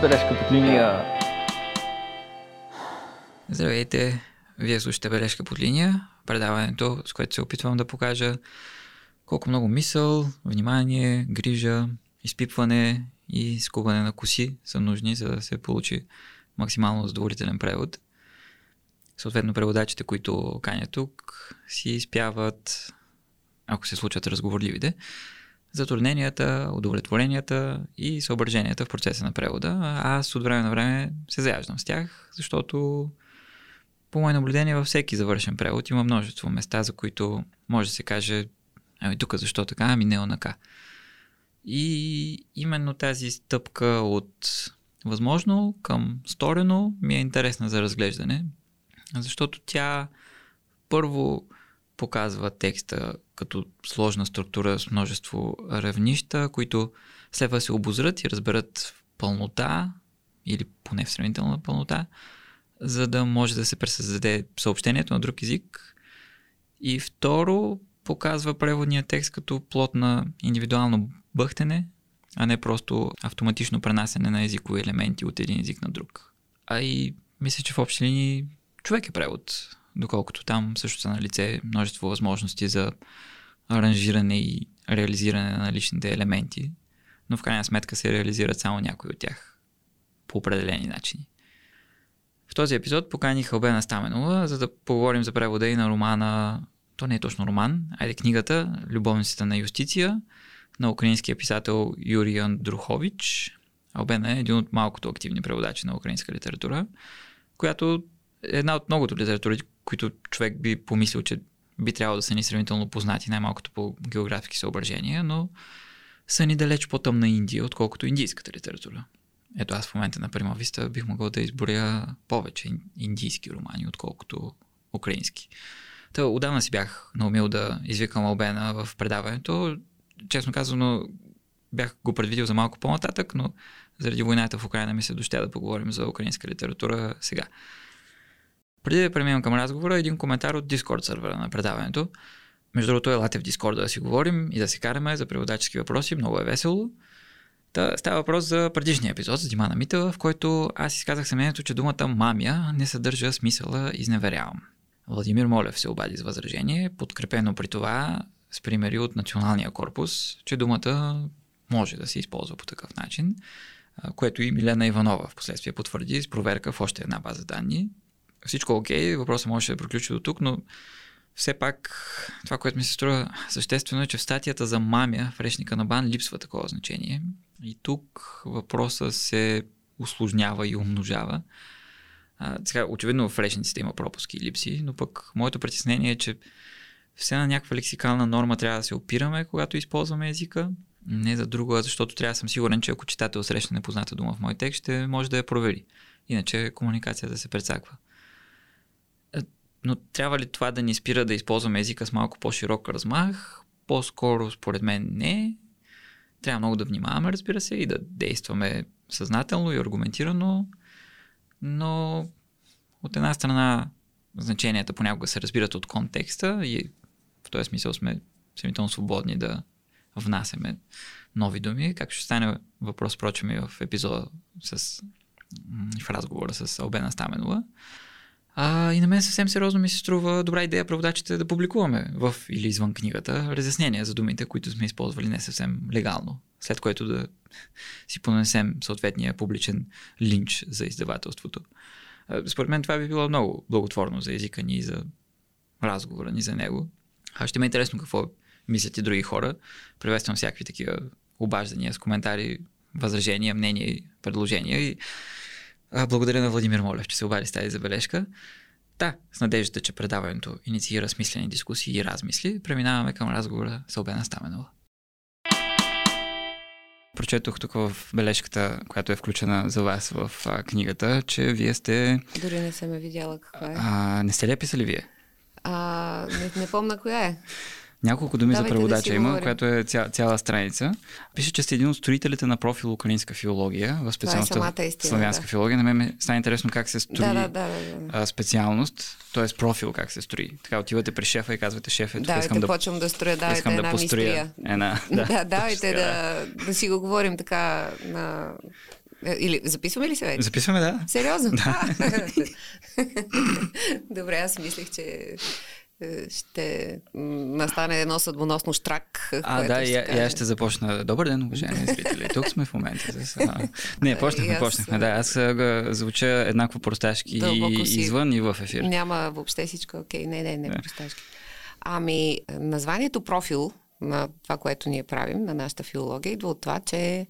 бележка под линия. Здравейте! Вие слушате Бележка под линия, предаването, с което се опитвам да покажа колко много мисъл, внимание, грижа, изпипване и скубане на коси са нужни, за да се получи максимално задоволителен превод. Съответно, преводачите, които каня тук, си изпяват, ако се случат разговорливите, затрудненията, удовлетворенията и съображенията в процеса на превода. Аз от време на време се заяждам с тях, защото по мое наблюдение във всеки завършен превод има множество места, за които може да се каже ами тук защо така, ами не онака. И именно тази стъпка от възможно към сторено ми е интересна за разглеждане, защото тя първо показва текста като сложна структура с множество равнища, които следва се обозрат и разберат пълнота или поне в сравнителна пълнота, за да може да се пресъздаде съобщението на друг език. И второ, показва преводния текст като плод на индивидуално бъхтене, а не просто автоматично пренасене на езикови елементи от един език на друг. А и мисля, че в общи линии човек е превод, доколкото там също са на лице множество възможности за аранжиране и реализиране на личните елементи, но в крайна сметка се реализират само някои от тях по определени начини. В този епизод поканих Албена Стаменова, за да поговорим за превода и на романа, то не е точно роман, айде книгата Любовницата на юстиция на украинския писател Юрий Андрухович. Албена е един от малкото активни преводачи на украинска литература, която е една от многото литератури, които човек би помислил, че би трябвало да са ни сравнително познати, най-малкото по географски съображения, но са ни далеч по-тъмна Индия, отколкото индийската литература. Ето аз в момента на Прима Виста бих могъл да изборя повече индийски романи, отколкото украински. Та отдавна си бях наумил да извикам Албена в предаването. Честно казано, бях го предвидил за малко по-нататък, но заради войната в Украина ми се дощя да поговорим за украинска литература сега. Преди да преминем към разговора, един коментар от Discord сервера на предаването. Между другото, елате в Discord да си говорим и да се караме за преводачески въпроси. Много е весело. Та, става въпрос за предишния епизод с Димана Митева, в който аз изказах съмнението, че думата мамя не съдържа смисъла изневерявам. Владимир Молев се обади с възражение, подкрепено при това с примери от Националния корпус, че думата може да се използва по такъв начин, което и Милена Иванова в последствие потвърди с проверка в още една база данни. Всичко окей, въпросът може да приключи до тук, но все пак това, което ми се струва съществено е, че в статията за мамя в речника на Бан липсва такова значение. И тук въпроса се усложнява и умножава. А, сега, очевидно в речниците има пропуски и липси, но пък моето притеснение е, че все на някаква лексикална норма трябва да се опираме, когато използваме езика. Не за друго, защото трябва да съм сигурен, че ако читател среща непозната дума в мой текст, ще може да я провери. Иначе комуникацията се прецаква. Но трябва ли това да ни спира да използваме езика с малко по-широк размах? По-скоро, според мен, не. Трябва много да внимаваме, разбира се, и да действаме съзнателно и аргументирано, но от една страна значенията понякога се разбират от контекста и в този смисъл сме сравнително свободни да внасяме нови думи, както ще стане въпрос, прочим, и в епизода с, в разговора с Албена Стаменова. А, и на мен съвсем сериозно ми се струва добра идея преводачите да публикуваме в или извън книгата разяснения за думите, които сме използвали не съвсем легално, след което да си понесем съответния публичен линч за издавателството. Според мен това би било много благотворно за езика ни и за разговора ни за него. А ще ме е интересно какво мислят и други хора. Приветствам всякакви такива обаждания с коментари, възражения, мнения и предложения. И а, благодаря на Владимир Молев, че се обади с тази забележка. Да, с надеждата, че предаването инициира смислени дискусии и размисли, преминаваме към разговора с Обена Стаменова. Прочетох тук в бележката, която е включена за вас в а, книгата, че вие сте... Дори не съм я видяла каква е. А, не сте ли я писали вие? А, не, не помна коя е. Няколко думи Давайте за преводача да има, говорим. която е ця, цяла страница. Пише, че сте един от строителите на профил украинска филология, в специалността истина, славянска да. филология. На мен ми стана интересно как се строи Да, да, да, да, да. специалност, т.е. профил как се строи. Така отивате при шефа и казвате, шеф, ето, Давайте, искам да, почвам да строя, давайте искам една да построя мистрия. една. Да, Да, давайте така, да, да си го говорим така на Е, или записваме ли се вече? Записваме, да. Сериозно? Да. Добре, аз мислех, че е, ще настане едно съдбоносно штрак. А, да, и, аз ще започна. Добър ден, уважаеми зрители. Тук сме в момента. С, а... Не, почнахме, аз... почнахме. Да, аз звуча еднакво просташки и си... извън и в ефир. Няма въобще всичко окей. Не, не, не, да. просташки. Ами, названието профил на това, което ние правим, на нашата филология, идва от това, че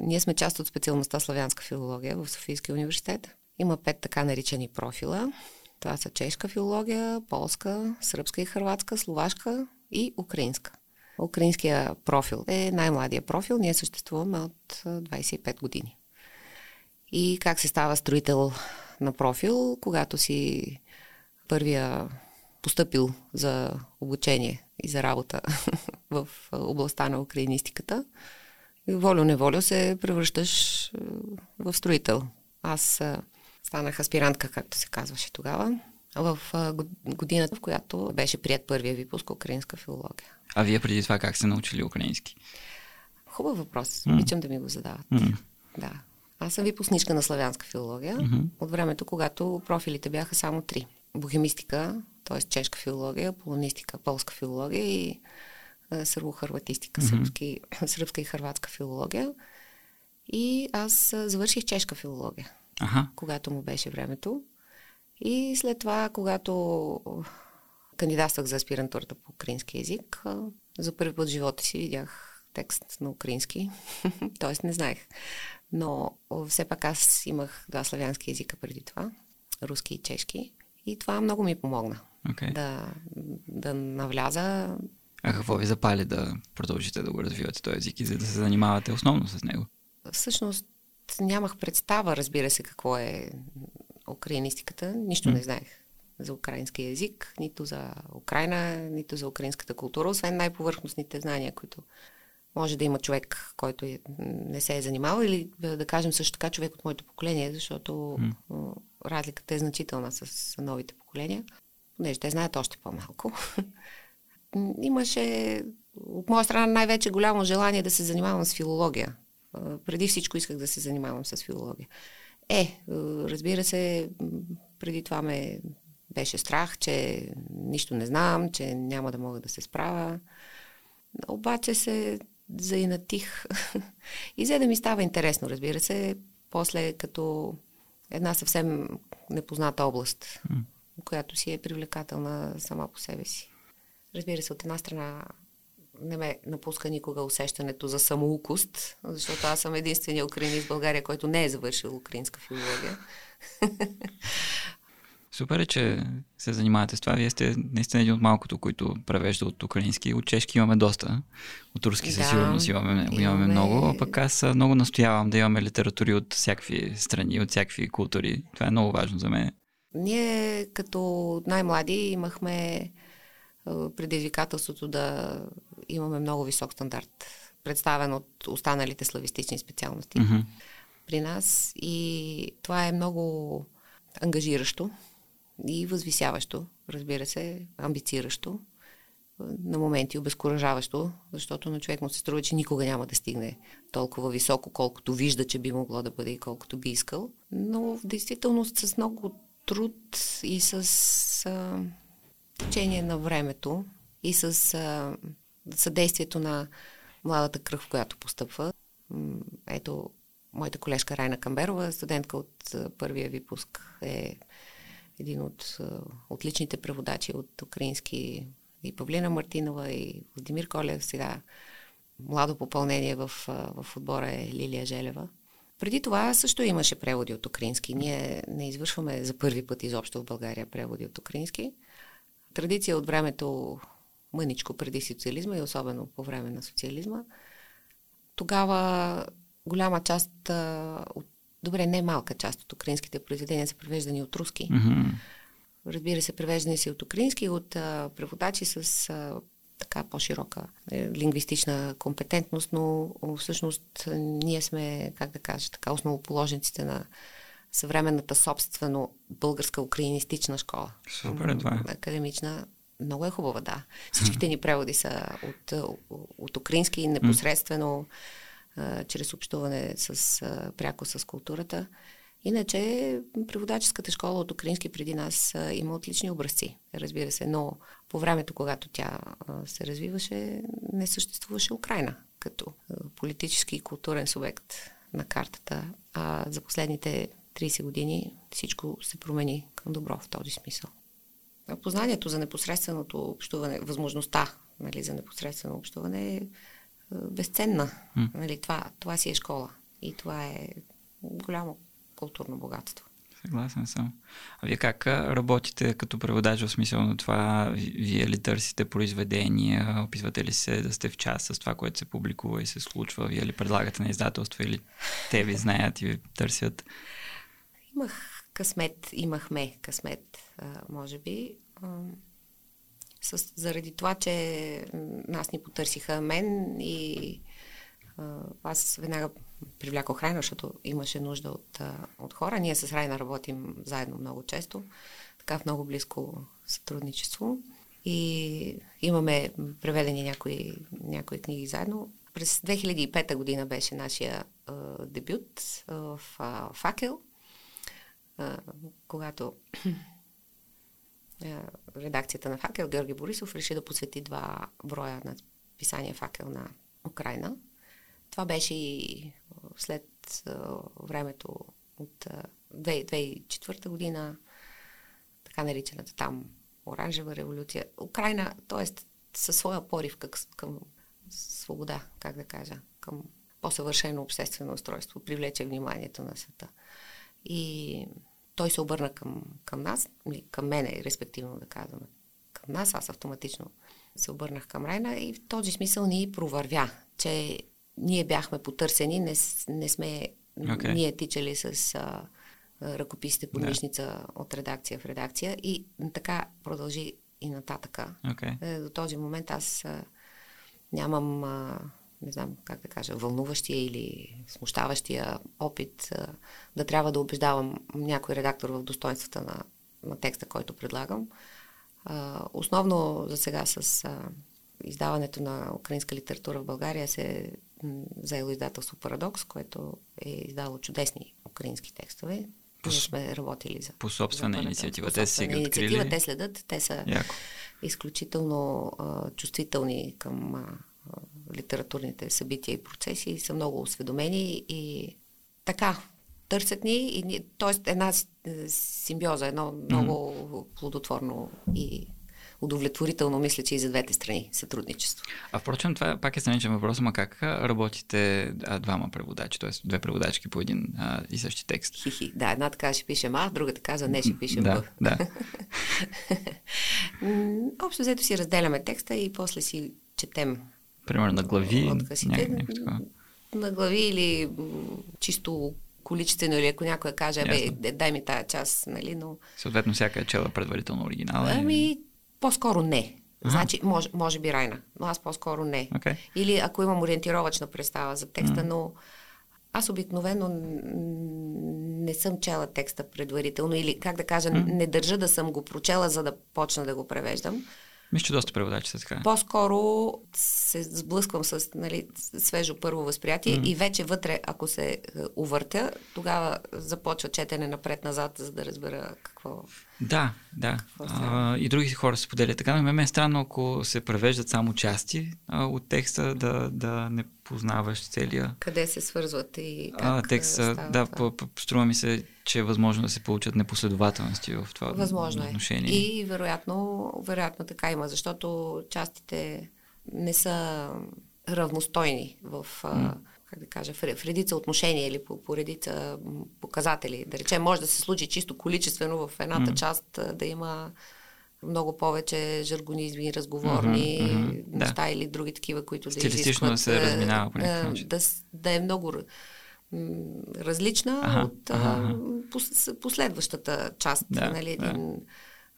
ние сме част от специалността славянска филология в Софийския университет. Има пет така наричани профила. Това са чешка филология, полска, сръбска и хрватска, словашка и украинска. Украинския профил е най-младия профил. Ние съществуваме от 25 години. И как се става строител на профил, когато си първия поступил за обучение и за работа в областта на украинистиката. Волю-неволю се превръщаш в строител. Аз станах аспирантка, както се казваше тогава, в годината, в която беше прият първия випуск украинска филология. А вие преди това как сте научили украински? Хубав въпрос. Mm. Обичам да ми го задават. Mm. Да. Аз съм випускничка на славянска филология mm-hmm. от времето, когато профилите бяха само три. Бохемистика, т.е. чешка филология, полонистика, полска филология и сърбо-хърватистика, mm-hmm. сръбски, сръбска и хърватска филология. И аз завърших чешка филология ага. когато му беше времето. И след това, когато кандидатствах за аспирантурата по украински язик, за първи път в живота си видях текст на украински, т.е. не знаех. Но все пак аз имах два славянски езика преди това, руски и чешки, и това много ми помогна okay. да, да навляза. А какво ви запали да продължите да го развивате този език и за да се занимавате основно с него? Всъщност нямах представа, разбира се, какво е украинистиката. Нищо не знаех за украински язик, нито за Украина, нито за украинската култура, освен най-повърхностните знания, които може да има човек, който е, не се е занимавал или да кажем също така човек от моето поколение, защото mm. разликата е значителна с новите поколения, понеже те знаят още по-малко. Имаше от моя страна най-вече голямо желание да се занимавам с филология преди всичко исках да се занимавам с филология. Е, разбира се, преди това ме беше страх, че нищо не знам, че няма да мога да се справя. Обаче се заинатих и за да ми става интересно, разбира се, после като една съвсем непозната област, която си е привлекателна сама по себе си. Разбира се, от една страна не ме напуска никога усещането за самоукост, защото аз съм единствения украинист в България, който не е завършил украинска филология. Супер е, че се занимавате с това. Вие сте наистина един от малкото, които превежда от украински. От чешки имаме доста. От руски със да, сигурност имаме, имаме, имаме много. А пък аз много настоявам да имаме литератури от всякакви страни, от всякакви култури. Това е много важно за мен. Ние като най-млади имахме предизвикателството да имаме много висок стандарт, представен от останалите славистични специалности mm-hmm. при нас. И това е много ангажиращо и възвисяващо, разбира се, амбициращо, на моменти обезкуражаващо, защото на човек му се струва, че никога няма да стигне толкова високо, колкото вижда, че би могло да бъде и колкото би искал. Но в действителност с много труд и с а, течение на времето и с а, съдействието на младата кръв, в която постъпва. Ето, моята колежка Райна Камберова, студентка от първия випуск, е един от отличните преводачи от украински и Павлина Мартинова, и Владимир Колев. Сега младо попълнение в, в отбора е Лилия Желева. Преди това също имаше преводи от украински. Ние не извършваме за първи път изобщо в България преводи от украински. Традиция от времето мъничко преди социализма и особено по време на социализма. Тогава голяма част от добре, не малка част от украинските произведения са превеждани от руски. Mm-hmm. Разбира се, превеждани си от украински, от а, преводачи с а, така по-широка е, лингвистична компетентност, но всъщност ние сме, как да кажа, така основоположниците на съвременната собствено българска украинистична школа. Супер, е това. Академична. Много е хубава, да. Всичките ни преводи са от, от украински непосредствено а, чрез общуване с, а, пряко с културата. Иначе преводаческата школа от украински преди нас а, има отлични образци, разбира се, но по времето, когато тя а, се развиваше, не съществуваше Украина като политически и културен субект на картата. А за последните 30 години всичко се промени към добро в този смисъл. Познанието за непосредственото общуване, възможността нали, за непосредствено общуване е безценна. Mm. Нали, това, това си е школа и това е голямо културно богатство. Съгласен съм. А вие как работите като преводач в смисъл на това? Вие ли търсите произведения? Опитвате ли се да сте в час с това, което се публикува и се случва? Вие ли предлагате на издателство или те ви знаят и ви търсят? Имах късмет, имахме късмет, може би. С, заради това, че нас ни потърсиха мен и аз веднага привлякох Райна, защото имаше нужда от, от хора. Ние с Райна работим заедно много често, така в много близко сътрудничество. И имаме преведени някои, някои книги заедно. През 2005 година беше нашия а, дебют а, в а, Факел, когато редакцията на Факел Георги Борисов реши да посвети два броя на писания Факел на Украина. Това беше и след времето от а, 2004 година, така наричаната там оранжева революция. Украина, т.е. със своя порив към свобода, как да кажа, към по-съвършено обществено устройство, привлече вниманието на света. И той се обърна към, към нас, към мене, респективно да казваме, към нас, аз автоматично се обърнах към Райна и в този смисъл ни провървя, че ние бяхме потърсени, не, не сме okay. ние тичали с а, ръкописите по yeah. от редакция в редакция и така продължи и нататъка. Okay. Е, до този момент аз а, нямам, а, не знам как да кажа, вълнуващия или смущаващия опит да трябва да убеждавам някой редактор в достоинствата на, на текста, който предлагам. Основно за сега с издаването на украинска литература в България се заело издателство Парадокс, което е издало чудесни украински текстове. По, Ние сме работили за. По собствена за инициатива. Те си инициатива, те следят. Те са Яко. изключително а, чувствителни към а, литературните събития и процеси и са много осведомени и така, търсят ни, и, т.е. една симбиоза, едно много mm-hmm. плодотворно и удовлетворително, мисля, че и за двете страни сътрудничество. А впрочем, това пак е страничен въпрос, ма как работите а, двама преводачи, т.е. две преводачки по един а, и същи текст? Хихи, да, една така ще пише А, другата каза не ще пише Да, да. Общо взето си разделяме текста и после си четем. Примерно на глави? Откъсите, на глави или чисто количествено или ако някой каже, бе, дай ми тая част, нали, но... Съответно, всяка е чела предварително оригинала. Ами, по-скоро не. Ага. Значи, може, може би Райна, но аз по-скоро не. Okay. Или ако имам ориентировачна представа за текста, mm. но аз обикновено не съм чела текста предварително или, как да кажа, mm. не държа да съм го прочела, за да почна да го превеждам. Мисля, че доста преводачи са така. По-скоро се сблъсквам с нали, свежо първо възприятие mm. и вече вътре, ако се е, увъртя, тогава започва четене напред-назад, за да разбера какво. Да, да. Какво а, и други хора се поделят така. Но ме е странно, ако се превеждат само части а, от текста, да, да не познаваш целия. Къде се свързват и как а, текста, да, по, по, струва ми се, че е възможно да се получат непоследователности в това възможно е. отношение. Е. И вероятно, вероятно така има, защото частите не са равностойни в, mm. Как да кажа, в, в редица отношения или по, по редица показатели. Да речем, може да се случи чисто количествено в едната mm. част да има много повече жаргонизми, разговорни mm-hmm, mm-hmm, неща да. или други такива, които да изискват... да се разминава по да, да е много различна ага, от ага. последващата част. Да, нали, един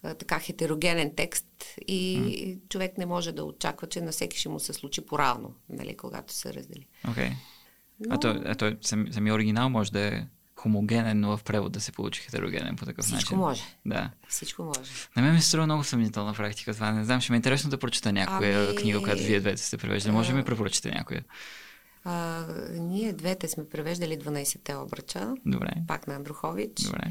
да. така хетерогенен текст и mm. човек не може да очаква, че на всеки ще му се случи по-равно, нали, когато се раздели. Okay. Но... А то, а то сами, сами оригинал може да е хомогенен, но в превод да се получи хетерогенен по такъв Всичко начин. Всичко може. Да. Всичко може. На мен ми се струва много съмнителна практика това. Не знам, ще ми е интересно да прочета някоя ами... книга, която вие двете сте превеждали. Може ли ми препоръчате някоя? А, ние двете сме превеждали 12-те обръча. Добре. Пак на Андрухович. Добре.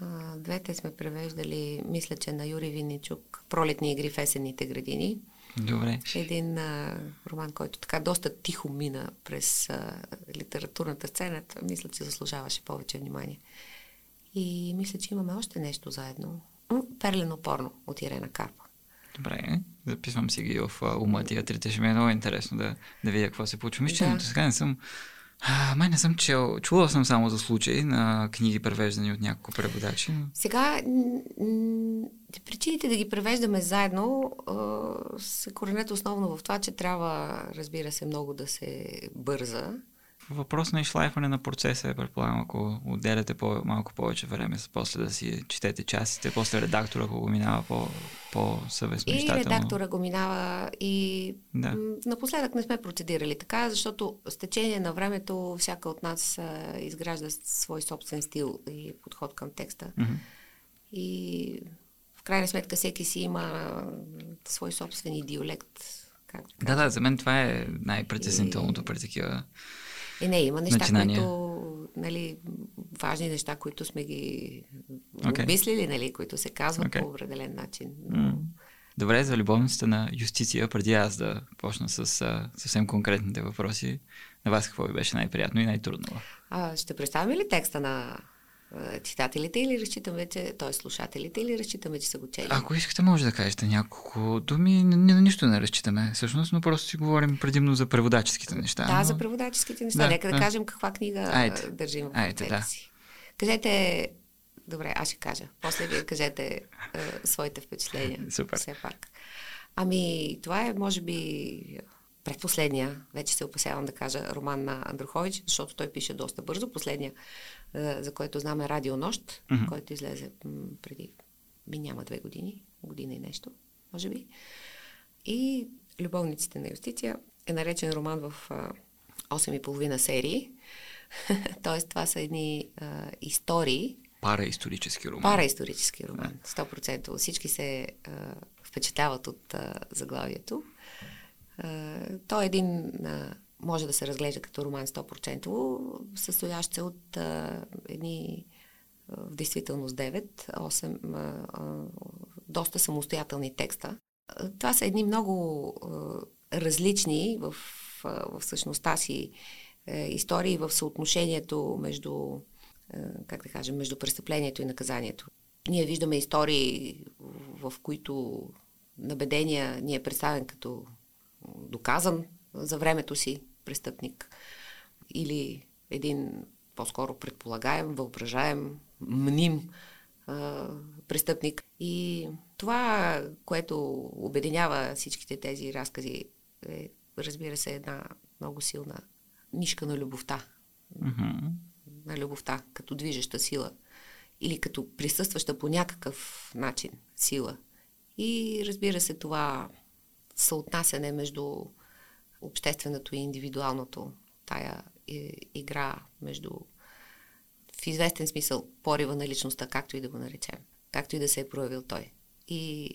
А, двете сме превеждали, мисля, че на Юрий Винничук, Пролетни игри в есенните градини. Добре. Един а, роман, който така доста тихо мина през а, литературната сцена. Мисля, че заслужаваше повече внимание. И мисля, че имаме още нещо заедно. Перлено порно от Ирена Карпа. Добре, записвам си ги в ума тия трите. Ще ми е много интересно да, да видя какво се получи. Мисля, да. че сега не съм... А, май не съм чел. Чувала съм само за случаи на книги, превеждани от няколко преводачи. Сега, причините да ги превеждаме заедно се коренят основно в това, че трябва, разбира се, много да се бърза въпрос на изшлайфане на процеса е, предполагам, ако отделяте по- малко повече време, после да си четете частите, после редактора, го минава по- по-съвестно. И редактора го минава и да. напоследък не сме процедирали така, защото с течение на времето всяка от нас а, изгражда свой собствен стил и подход към текста. Mm-hmm. И в крайна сметка всеки си има свой собствен идиолект. Да, да, за мен това е най-притеснителното и... при такива и не, има неща, начинания. които, нали, важни неща, които сме ги okay. обмислили, нали, които се казват okay. по определен начин. Mm. Добре, за любовницата на юстиция, преди аз да почна с а, съвсем конкретните въпроси, на вас какво ви беше най-приятно и най-трудно? А, ще представим ли текста на читателите или разчитаме, че, т.е. слушателите или разчитаме, че са го чели? Ако искате, може да кажете няколко думи. На нищо не разчитаме, всъщност, но просто си говорим предимно за преводаческите неща. Да, но... за преводаческите неща. Да, Нека да, да кажем каква книга Айде. държим в Айде, да. си. Кажете, добре, аз ще кажа. После вие кажете е, своите впечатления. Супер. Все пак. Ами, това е, може би, предпоследния, вече се опасявам да кажа, роман на Андрухович, защото той пише доста бързо. Последния, за който знаме Радио Нощ, mm-hmm. който излезе преди, ми няма две години, година и нещо, може би. И Любовниците на юстиция е наречен роман в 8,5 серии. Тоест, това са едни а, истории. Параисторически роман. Параисторически роман, 100%. Всички се а, впечатляват от а, заглавието. Той е един, може да се разглежда като роман 100%, състоящ се от а, едни в действителност 9, 8 а, а, доста самостоятелни текста. Това са едни много а, различни в, в същността си е, истории в съотношението между, как да кажем, между престъплението и наказанието. Ние виждаме истории, в които набедения ни е представен като доказан за времето си престъпник или един по-скоро предполагаем, въображаем, мним а, престъпник. И това, което обединява всичките тези разкази, е, разбира се, една много силна нишка на любовта. Mm-hmm. На любовта, като движеща сила или като присъстваща по някакъв начин сила. И разбира се, това съотнасяне между общественото и индивидуалното, тая игра между в известен смисъл порива на личността, както и да го наречем, както и да се е проявил той. И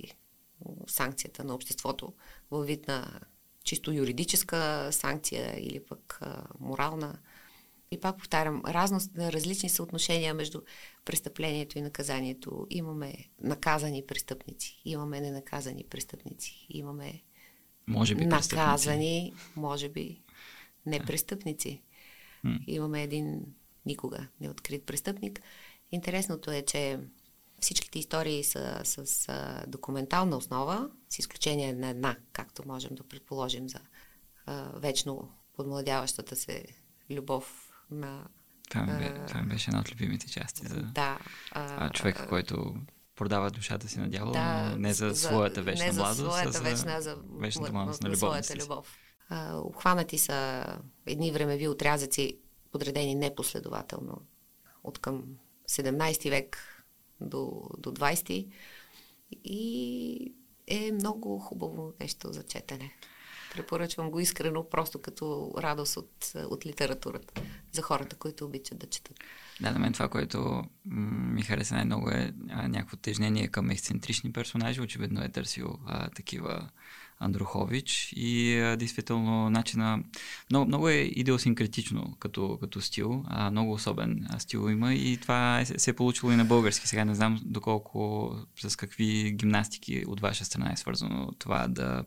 санкцията на обществото във вид на чисто юридическа санкция или пък а, морална. И пак повтарям, разно, различни съотношения между престъплението и наказанието. Имаме наказани престъпници, имаме ненаказани престъпници, имаме може би наказани, може би не престъпници. Имаме един никога неоткрит престъпник. Интересното е, че всичките истории са с а, документална основа, с изключение на една, както можем да предположим за а, вечно подмладяващата се любов на... Това, бе, това беше една от любимите части за да, а, човека, който продава душата си на дявола, да, но не за, за своята вечна не за младост, своята а за вечна, за вечната младост на, на своята любов. А, обхванати са едни времеви отрязъци, подредени непоследователно от към 17 век до, до 20 и е много хубаво нещо за четене. Препоръчвам го искрено, просто като радост от, от литературата. за хората, които обичат да четат. Да, на мен това, което ми хареса най-много е а, някакво тежнение към ексцентрични персонажи. Очевидно е търсил а, такива Андрухович и а, действително начина много, много е идеосинкретично като, като стил, а, много особен стил има и това е, се е получило и на български. Сега не знам доколко с какви гимнастики от ваша страна е свързано това да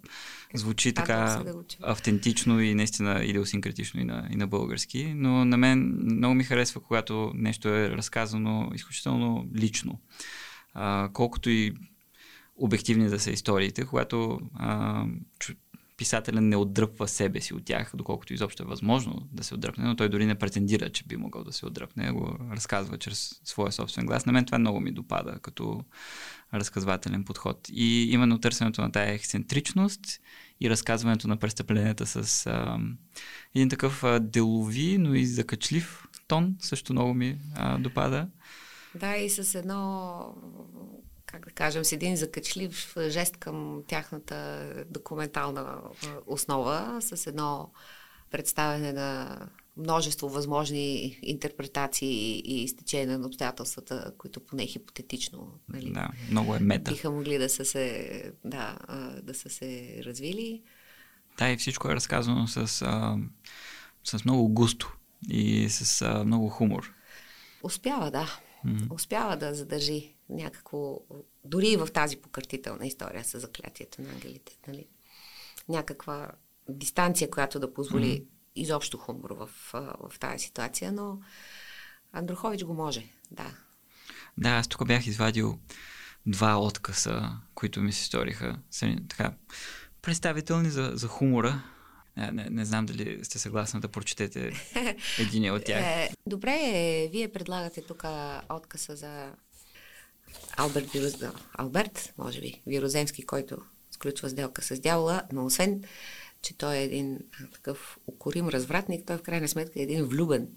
звучи така да автентично и наистина идеосинкретично и на, и на български, но на мен много ми харесва, когато нещо е разказано изключително лично. А, колкото и обективни да са историите, когато а, писателя не отдръпва себе си от тях, доколкото изобщо е възможно да се отдръпне, но той дори не претендира, че би могъл да се отдръпне, го разказва чрез своя собствен глас. На мен това много ми допада като разказвателен подход. И именно търсенето на тая ексцентричност и разказването на престъпленията с а, един такъв а, делови, но и закачлив тон също много ми а, допада. Да, и с едно как да кажем, с един закачлив жест към тяхната документална основа, с едно представяне на множество възможни интерпретации и изтечения на обстоятелствата, които поне хипотетично нали, да, много е мета. биха могли да са се, да, да са се развили. Да, и всичко е разказано с, с много густо и с много хумор. Успява, да. Mm-hmm. Успява да задържи някакво, дори и в тази покъртителна история с заклятието на ангелите, нали? някаква дистанция, която да позволи mm-hmm. изобщо хумор в, в тази ситуация, но Андрухович го може, да. Да, аз тук бях извадил два откъса, които ми се сториха така, представителни за, за хумора. Не, не, не знам дали сте съгласни да прочетете един от тях. Е, добре, вие предлагате тук откъса за Алберт, Вироз... Алберт, може би, Вироземски, който сключва сделка с дявола, но освен, че той е един такъв укорим развратник, той в крайна сметка е един влюбен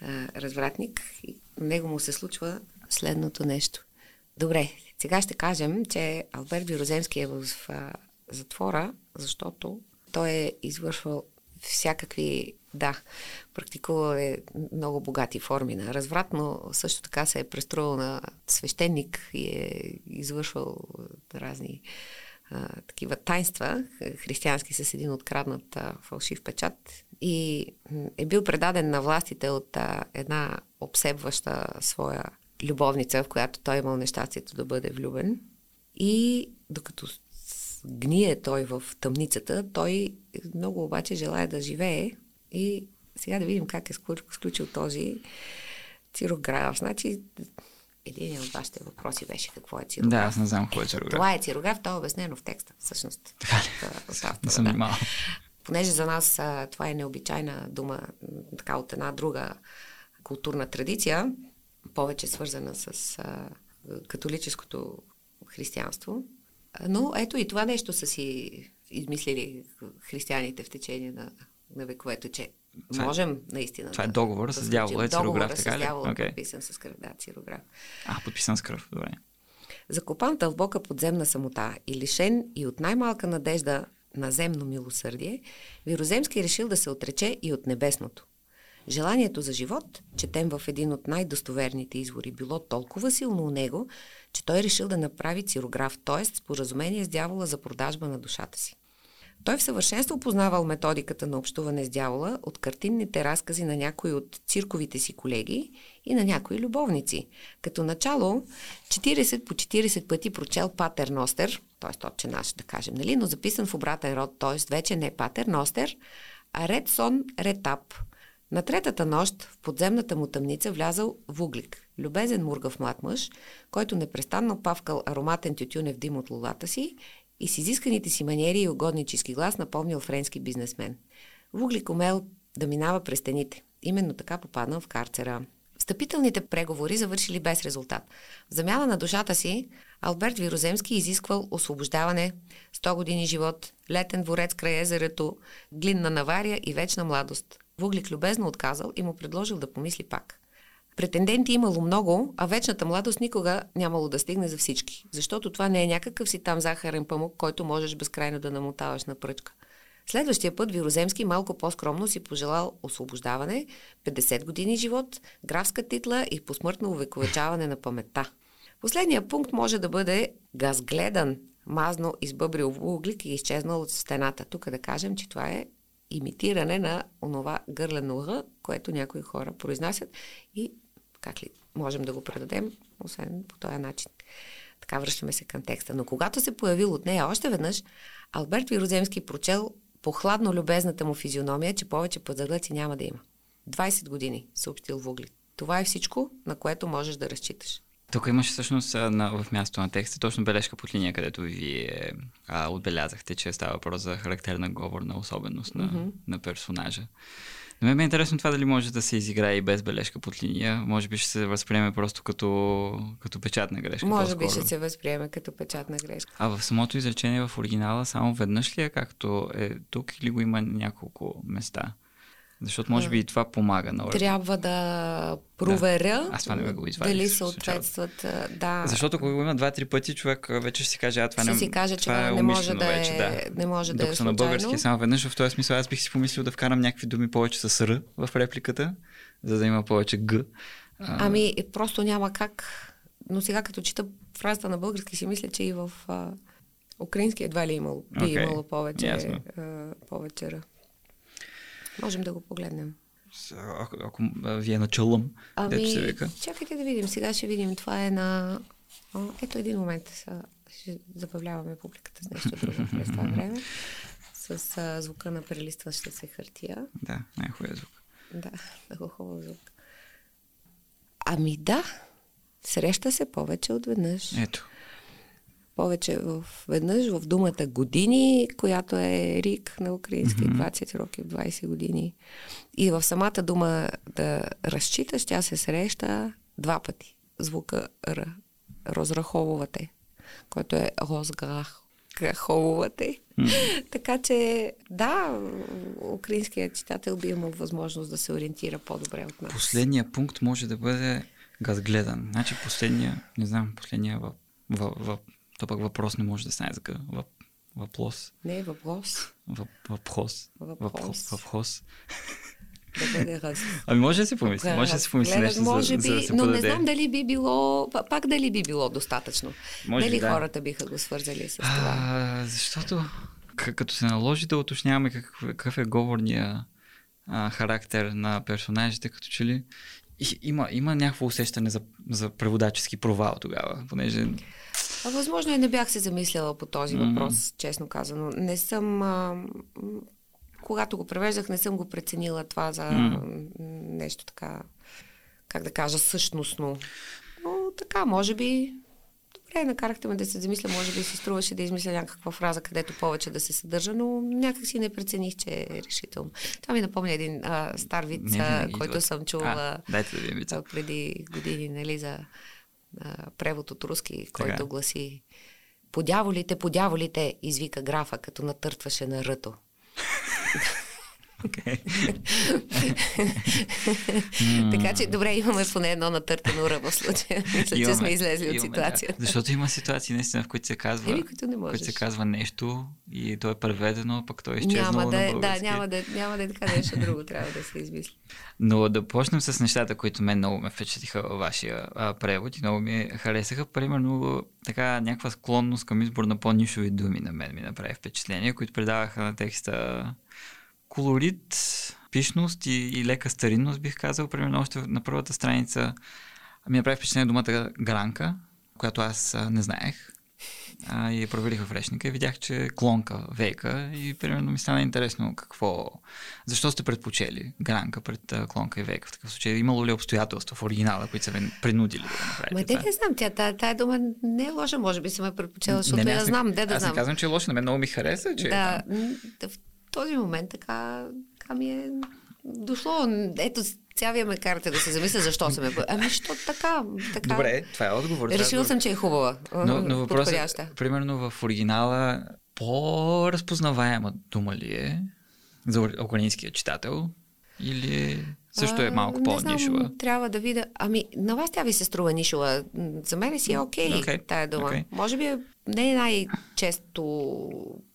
а, развратник и него му се случва следното нещо. Добре, сега ще кажем, че Алберт Вироземски е в а, затвора, защото той е извършвал всякакви, да, практикувал е много богати форми на разврат, но също така се е преструвал на свещеник и е извършвал разни а, такива тайнства, християнски с един откраднат а, фалшив печат и е бил предаден на властите от а, една обсебваща своя любовница, в която той е имал нещастието да бъде влюбен. И докато гние той в тъмницата, той много обаче желая да живее и сега да видим как е сключил този цирограф. Значи, един от вашите въпроси беше какво е цирограф. Да, аз не знам какво е цирограф. Това е цирограф, това е обяснено в текста, всъщност. Така ли? не съм да. Понеже за нас а, това е необичайна дума, така от една друга културна традиция, повече свързана с а, католическото християнство, но ето и това нещо са си измислили християните в течение на, на вековете, че това е- можем е, наистина. Това е договор да с дявола, е цирограф, така ли? Договор okay. подписан с кръв, да, цирограф. А, подписан с кръв, добре. Закопан в дълбока подземна самота и лишен и от най-малка надежда на земно милосърдие, Вироземски решил да се отрече и от небесното. Желанието за живот, четем в един от най-достоверните извори, било толкова силно у него, че той решил да направи цирограф, т.е. споразумение с дявола за продажба на душата си. Той в съвършенство познавал методиката на общуване с дявола от картинните разкази на някои от цирковите си колеги и на някои любовници. Като начало 40 по 40 пъти прочел Патер Ностер, т.е. отче наш, да кажем, нали? но записан в обратен род, т.е. вече не Патер Ностер, а Ред Сон Ретап – на третата нощ в подземната му тъмница влязал Вуглик, любезен мургав млад мъж, който непрестанно павкал ароматен тютюнев дим от лулата си и с изисканите си маниери и угоднически глас напомнил френски бизнесмен. Вуглик умел да минава през стените. Именно така попаднал в карцера. Встъпителните преговори завършили без резултат. В замяна на душата си, Алберт Вироземски изисквал освобождаване, 100 години живот, летен дворец край езерето, глинна навария и вечна младост. Вуглик любезно отказал и му предложил да помисли пак. Претенденти имало много, а вечната младост никога нямало да стигне за всички, защото това не е някакъв си там захарен памук, който можеш безкрайно да намотаваш на пръчка. Следващия път Вироземски малко по-скромно си пожелал освобождаване, 50 години живот, графска титла и посмъртно увековечаване на паметта. Последният пункт може да бъде газгледан, мазно избъбрил в углик и изчезнал от стената. Тук да кажем, че това е имитиране на онова гърлено Р, което някои хора произнасят и как ли можем да го предадем, освен по този начин. Така връщаме се към текста. Но когато се появил от нея още веднъж, Алберт Вироземски прочел по хладно любезната му физиономия, че повече пазарлъци няма да има. 20 години, съобщил Вугли. Това е всичко, на което можеш да разчиташ. Тук имаше всъщност на, в място на текста точно бележка под линия, където вие а, отбелязахте, че става въпрос за характерна говорна особеност на, mm-hmm. на персонажа. На мен е интересно това дали може да се изиграе и без бележка под линия. Може би ще се възприеме просто като, като печатна грешка. Може по-скоро. би ще се възприеме като печатна грешка. А в самото изречение в оригинала само веднъж ли е както е тук или го има няколко места? Защото може би и това помага на Трябва да проверя да. Аз това не го извадих, дали съответстват. Да. Защото ако го има два-три пъти, човек вече ще си каже, а това не, си каже, това че е не може да е, вече, да. не може да е на български само веднъж, в този смисъл аз бих си помислил да вкарам някакви думи повече с Р в репликата, за да има повече Г. Ами, просто няма как. Но сега като чита фразата на български, си мисля, че и в а, украински едва ли е имало, би okay. имало повече, а, повече Р. Можем да го погледнем. Ако, ако ви е началъм, ами, дето се вика. Чакайте да видим. Сега ще видим. Това е на... О, ето един момент. Ще забавляваме публиката с нещо друго през това време. С а, звука на прелистваща се хартия. Да, най-хубавия звук. Да, много хубав звук. Ами да, среща се повече от веднъж. Ето повече в, веднъж в думата години, която е рик на украински, mm-hmm. 20 роки, 20 години. И в самата дума да разчиташ, тя се среща два пъти. Звука Р. Розраховувате, който е розграх. Граховувате. Mm-hmm. така че, да, украинският читател би имал възможност да се ориентира по-добре от нас. Последният пункт може да бъде газгледан. Значи последния, не знам, последния в, в, в то пък въпрос не може да стане така. Въп, въпрос. Не, въпрос. Въп, въпрос. Въпрос. Въпрос. Да бъде раз. Ами може да си помисли, може да си помисли нещо, може би, за, за да но не знам дали би било, пак дали би било достатъчно. Може дали да. хората биха го свързали с това? А, защото като се наложи да уточняваме какъв, какъв е говорния а, характер на персонажите, като че ли има, има някакво усещане за, за преводачески провал тогава, понеже а, възможно и не бях се замисляла по този въпрос, mm-hmm. честно казано. Не съм. А, когато го превеждах, не съм го преценила това за mm-hmm. нещо така, как да кажа, същностно. Но така, може би. Добре, накарахте ме да се замисля, може би си струваше да измисля някаква фраза, където повече да се съдържа, но някак си не прецених, че е решително. Това ми напомня един а, стар вид, който съм чувала а, да преди години, нали, за а, превод от руски, който Тега. гласи Подяволите, подяволите, извика графа, като натъртваше на ръто. Okay. така че, добре, имаме поне едно натъртено ура в случая. Мисля, че сме излезли имаме, от ситуацията. Да. Защото има ситуации, наистина, в които се казва, Или, които не които се казва нещо и то е преведено, пък то е изчезнало няма да, на Да, няма да, няма да е така нещо друго, трябва да се измисли. Но да почнем с нещата, които мен много ме впечатлиха във вашия а, превод и много ми харесаха. Примерно, така някаква склонност към избор на по-нишови думи на мен ми направи впечатление, които предаваха на текста колорит, пишност и, и лека старинност, бих казал. Примерно още на първата страница ми направи впечатление думата гранка, която аз а, не знаех. А, и я проверих в речника и видях, че е клонка, вейка и примерно ми стана интересно какво... Защо сте предпочели гранка пред а, клонка и вейка в такъв случай? Имало ли обстоятелства в оригинала, които са ви принудили да направите? Ма те не знам, тя, тая, тая дума не е лоша, може би съм я предпочела, защото не, не, я знам, де да аз знам. Аз не казвам, че е лоша, на мен много ми хареса, че... Да, в този момент така, така ми е дошло. Ето, сега вие ме карате да се замисля защо съм е. Ами, що така, така. Добре, това е отговор. Решила съм, че е хубава. Но, но въпросът е, примерно в оригинала, по-разпознаваема дума ли е за украинския читател? Или също е малко по-нишова? Трябва да видя. Ами, на вас тя ви се струва нишова. За мен си е окей okay, okay, тая дума. Okay. Може би не е най-често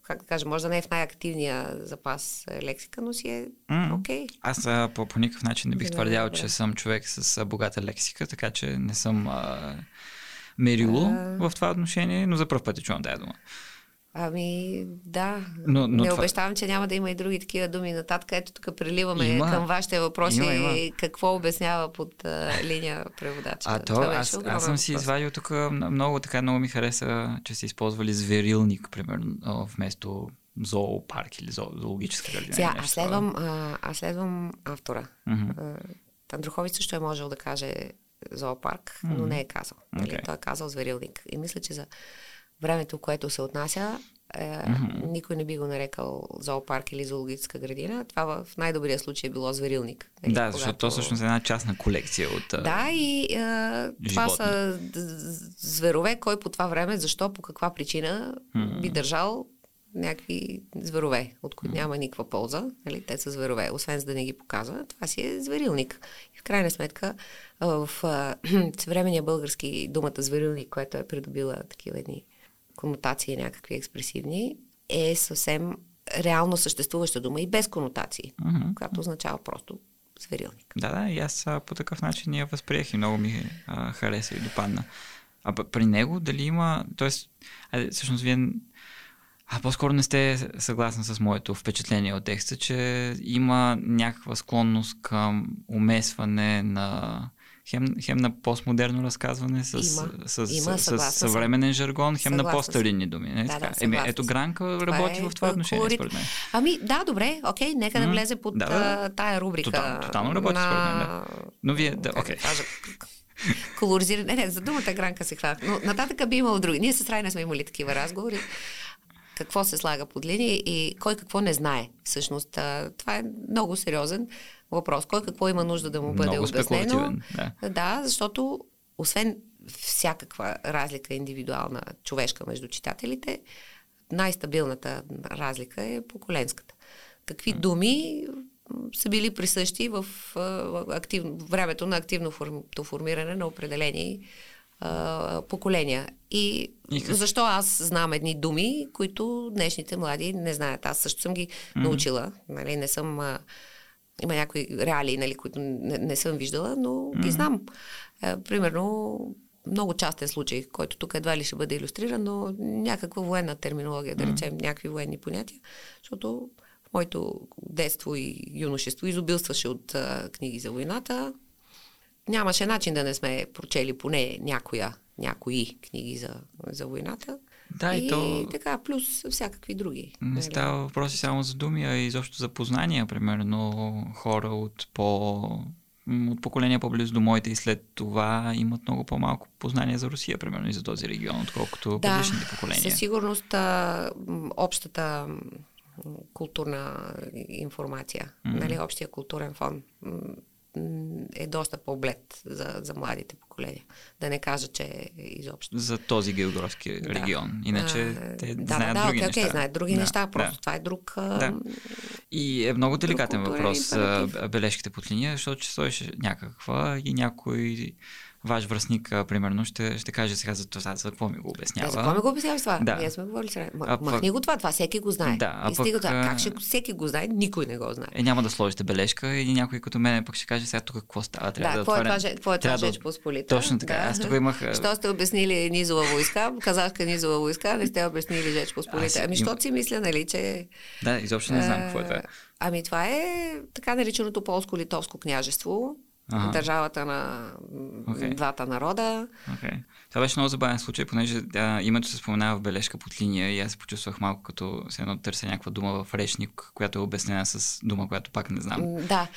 как да кажа, може да не е в най-активния запас лексика, но си е окей. Okay. Аз а, по, по никакъв начин не бих твърдял, че съм човек с а, богата лексика, така че не съм а, мерило а... в това отношение, но за първ път е чувам тая дума. Ами, да. Но, но не това... обещавам, че няма да има и други такива думи нататък. Ето тук преливаме има. към вашите въпроси. Има, има. Какво обяснява под а, линия преводача? А то, аз, аз съм си извадил тук много, така много ми хареса, че са използвали зверилник, примерно, вместо зоопарк или зо, зоологическа градина. Сега, аз следвам, а, аз следвам автора. Mm-hmm. Андрухович също е можел да каже зоопарк, mm-hmm. но не е казал. Okay. Той е казал зверилник. И мисля, че за времето, което се отнася, е, mm-hmm. никой не би го нарекал зоопарк или зоологическа градина. Това в най-добрия случай е било зверилник. Нали, да, когато... защото то всъщност е една частна колекция от. Да, и е, това са зверове, кой по това време, защо, по каква причина mm-hmm. би държал някакви зверове, от които mm-hmm. няма никаква полза. Нали? Те са зверове, освен за да не ги показва. Това си е зверилник. И в крайна сметка, в съвременния български думата зверилник, която е придобила такива едни конотации някакви експресивни, е съвсем реално съществуваща дума и без конотации, mm-hmm. която означава просто зверилник. Да, да, и аз а, по такъв начин я възприех и много ми а, хареса и допадна. А при него дали има, т.е. всъщност вие а по-скоро не сте съгласна с моето впечатление от текста, че има някаква склонност към умесване на хем, хем на постмодерно разказване с, има, с, има, с, с съвременен жаргон, хем на по-старинни думи. Не? Да, да, Еми, ето Гранка това работи е, в това отношение, колорит. според мен. Ами да, добре, окей, нека да влезе под да, да. тая рубрика. Тотално, тотално работи, на... според мен, да. Но вие, да, окей. Okay. Колоризиране. Не, не, за думата Гранка се хвана. Но нататък би имало други. Ние с Райна сме имали такива разговори какво се слага под линия и кой какво не знае. Всъщност, това е много сериозен въпрос. Кой какво има нужда да му бъде много обяснено. Да. да, защото освен всякаква разлика индивидуална човешка между читателите, най-стабилната разлика е поколенската. Какви думи са били присъщи в актив, времето на активното формиране на определени а, поколения. И, и защо аз знам едни думи, които днешните млади не знаят. Аз също съм ги mm-hmm. научила. Нали, не съм... А, има някои реалии, нали, които не, не съм виждала, но mm-hmm. ги знам. А, примерно, много частен случай, който тук едва ли ще бъде иллюстриран, но някаква военна терминология, да речем, mm-hmm. някакви военни понятия, защото в моето детство и юношество изобилстваше от а, книги за войната, нямаше начин да не сме прочели поне някоя, някои книги за, за войната. Да, и, и то... така, плюс всякакви други. Не нали? става въпроси само за думи, а и изобщо за познания, примерно хора от по от поколения по-близо до моите и след това имат много по-малко познания за Русия, примерно и за този регион, отколкото да, предишните поколения. Със сигурност а, общата културна информация, mm. нали, общия културен фон е доста по-блед за, за младите поколения. Да не кажа, че е изобщо. За този географски да. регион. Иначе а, те да, знаят да, други okay, неща. Okay, знаят други да, неща, просто да. това е друг... Да. И е много деликатен въпрос бележките под линия, защото че стоиш някаква и някой ваш връзник, а, примерно, ще, ще каже сега за това, за какво ми го обяснява. Да, за какво ми го обяснява това? Да. Ние сме говорили сега. М- махни го това, това всеки го знае. Да, а пък, това. Как ще всеки го знае, никой не го знае. Е, няма да сложите бележка и някой като мен пък ще каже сега тук какво става. Трябва да, да какво е това, какво е това Жеч Посполита? Точно така. Да. Аз тук имах... Що сте обяснили низова войска, казахка низова войска, не сте обяснили Жеч Посполита. Ами, защото си мисля, нали, че... Да, изобщо не знам какво е това. Ами това е така нареченото полско-литовско княжество, Ага. държавата на okay. двата народа. Okay. Това беше много забавен случай, понеже да, името се споменава в бележка под линия и аз се почувствах малко като се едно търся някаква дума в речник, която е обяснена с дума, която пак не знам. Да,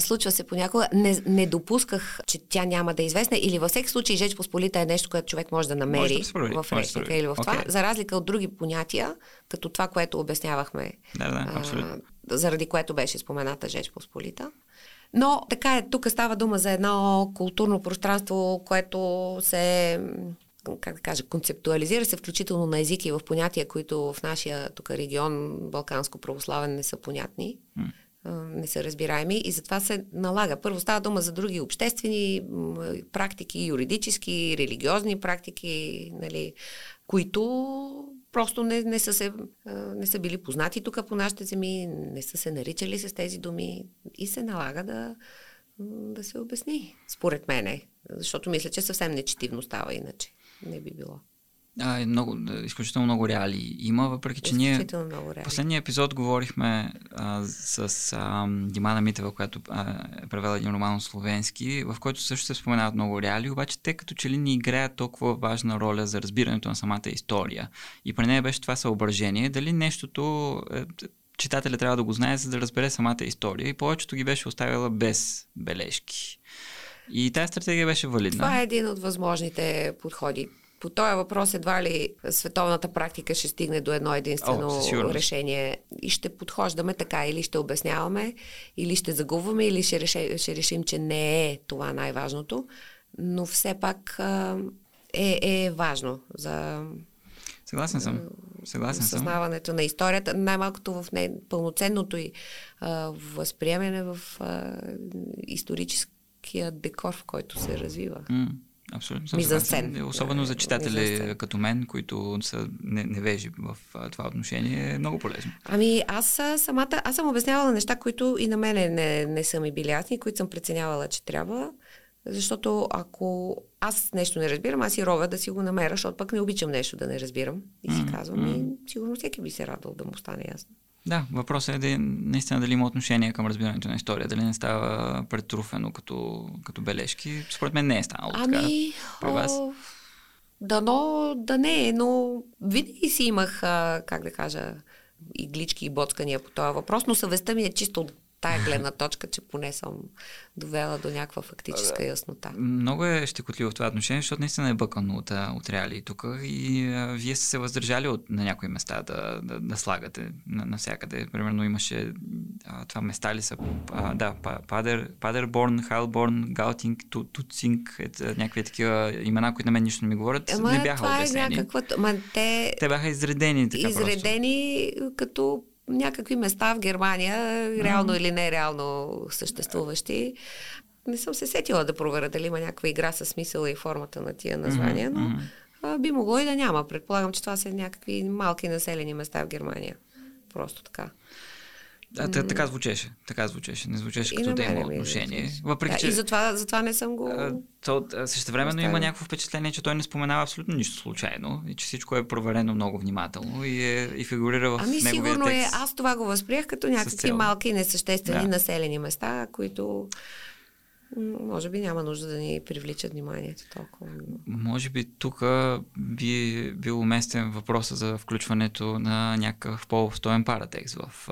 случва се понякога. Не, не допусках, че тя няма да е известна или във всеки случай Жеч Посполита е нещо, което човек може да намери може да в речника или в това, okay. за разлика от други понятия, като това, което обяснявахме. Да, да, абсолютно. заради което беше спомената Жеч Посполита. Но така е, тук става дума за едно културно пространство, което се как да кажа, концептуализира се включително на езики в понятия, които в нашия тук регион, Балканско-православен, не са понятни, mm. не са разбираеми и затова се налага. Първо става дума за други обществени практики, юридически, религиозни практики, нали, които просто не, не, са се, не са били познати тук по нашите земи, не са се наричали с тези думи и се налага да, да се обясни, според мене. Защото мисля, че съвсем нечетивно става иначе. Не би било. А, е много, изключително много реали има, въпреки че ние в последния епизод говорихме а, с а, Димана Митева, която а, е превела един роман словенски, в който също се споменават много реали, обаче те като че ли ни играят толкова важна роля за разбирането на самата история. И при нея беше това съображение, дали нещото е, читателя трябва да го знае, за да разбере самата история и повечето ги беше оставила без бележки. И тази стратегия беше валидна. Това е един от възможните подходи по този въпрос едва ли световната практика ще стигне до едно единствено О, решение и ще подхождаме така, или ще обясняваме, или ще загубваме, или ще, реше, ще решим, че не е това най-важното, но все пак е, е важно за Съгласен съм. Съгласен съм. Съзнаването на историята, най-малкото в не, пълноценното и а, възприемане в а, историческия декор, в който се развива. Mm. Абсолютно. Мизансцен. Особено за читатели Мизансцен. като мен, които са невежи в това отношение, е много полезно. Ами аз самата, аз съм обяснявала неща, които и на мене не, не са ми били ясни, които съм преценявала, че трябва. Защото ако аз нещо не разбирам, аз и ровя да си го намеря, защото пък не обичам нещо да не разбирам. И си казвам, mm-hmm. и сигурно всеки би се радвал да му стане ясно. Да, въпросът е да, наистина дали има отношение към разбирането на история, дали не става претруфено като, като бележки. Според мен не е станало ами, така. При вас. О, дано да не е, но винаги си имах, как да кажа, иглички и боцкания по този въпрос, но съвестта ми е чисто тая гледна точка, че поне съм довела до някаква фактическа яснота. Много е щекотливо в това отношение, защото наистина е бъкано от, от реалии тук и а, вие сте се въздържали от, на някои места да, да, да слагате на, навсякъде. Примерно имаше а, това места ли са, а, да, Падер, Падерборн, Хайлборн, Гаутинг, Туцинг, е, някакви такива имена, които на мен нищо не ми говорят, Ама, не бяха това е обяснени. Е някаква... Ма, те... те бяха изредени така Изредени просто. като някакви места в Германия, реално или нереално съществуващи. Не съм се сетила да проверя дали има някаква игра с смисъла и формата на тия названия, но а, би могло и да няма. Предполагам, че това са някакви малки населени места в Германия. Просто така. А, т- така звучеше. Така звучеше. Не звучеше като да има отношение. Въпреки, да, че, и затова, затова не съм го. То същевременно има някакво впечатление, че той не споменава абсолютно нищо случайно и че всичко е проверено много внимателно и, е, и фигурира в ами, сигурно е. текст. е. Аз това го възприех като някакви малки несъществени да. населени места, които може би няма нужда да ни привличат вниманието толкова. Може би тук би бил уместен въпроса за включването на някакъв по-стоен паратекст в,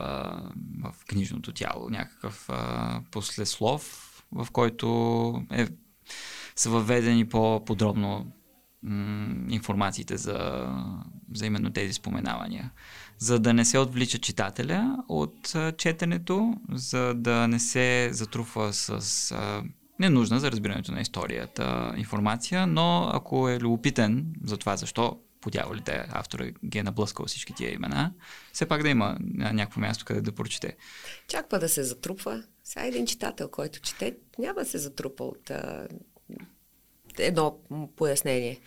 в книжното тяло, някакъв послеслов, в който е, са въведени по-подробно м- информациите за, за именно тези споменавания. За да не се отвлича читателя от четенето, за да не се затруфа с а, ненужна за разбирането на историята информация, но ако е любопитен за това защо по дяволите автора ги е наблъскал всички тия имена, все пак да има някакво място, къде да прочете. Чак да се затрупва. Сега един читател, който чете, няма да се затрупа от а, едно пояснение.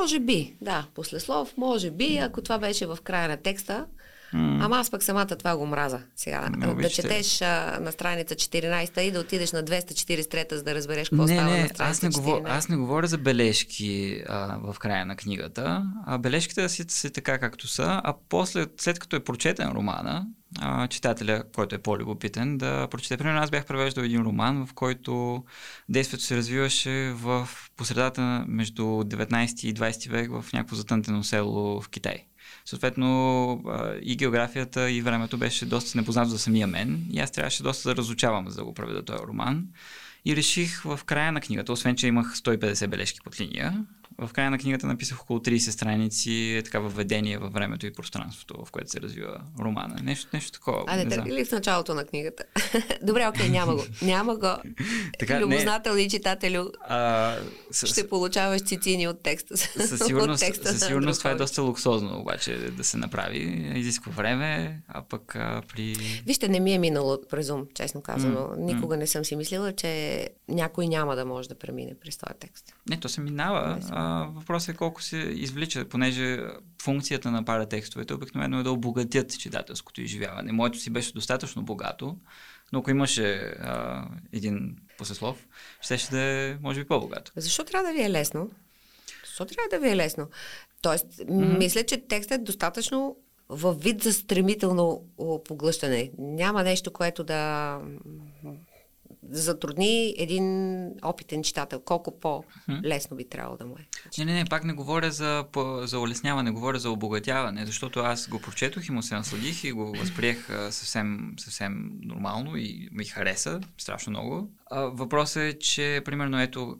Може би, да, послеслов, може би, ако това беше в края на текста, Mm. Ама аз пък самата това го мраза сега. Не, да четеш а, на страница 14 и да отидеш на 243, за да разбереш какво не, става не, на страница аз не, говор, аз не говоря за бележки а, в края на книгата, а бележките си, си така както са, а после, след като е прочетен романа, а, читателя, който е по-любопитен, да прочете. Примерно аз бях превеждал един роман, в който действието се развиваше в посредата между 19 и 20 век в някакво затънтено село в Китай. Съответно и географията, и времето беше доста непознато за самия мен и аз трябваше доста да разучавам, за да го проведа този роман. И реших в края на книгата, освен че имах 150 бележки под линия, в края на книгата написах около 30 страници, е така въведение във времето и пространството, в което се развива романа. Нещо, нещо такова. А не, не търпи ли в началото на книгата? Добре, окей, няма го. Няма го. така, Любознател и читателю а, с, ще получаваш цицини от текста. Със сигурност, от текста със сигурност това е доста луксозно, обаче да се направи. Изисква време, а пък а, при... Вижте, не ми е минало през ум, честно казано. Mm, Никога mm. не съм си мислила, че някой няма да може да премине през този текст. Не, то се минава. А, въпросът е колко се извлича, понеже функцията на паратекстовете обикновено е да обогатят читателското изживяване. Моето си беше достатъчно богато, но ако имаше а, един послеслов, ще ще да е, може би, по-богато. Защо трябва да ви е лесно? Защо трябва да ви е лесно? Тоест, mm-hmm. мисля, че текстът е достатъчно във вид за стремително поглъщане. Няма нещо, което да затрудни един опитен читател. Колко по-лесно би трябвало да му е. Не, не, не, пак не говоря за, за улесняване, говоря за обогатяване, защото аз го прочетох и му се насладих и го възприех съвсем, съвсем нормално и ми хареса страшно много. Въпросът е, че примерно ето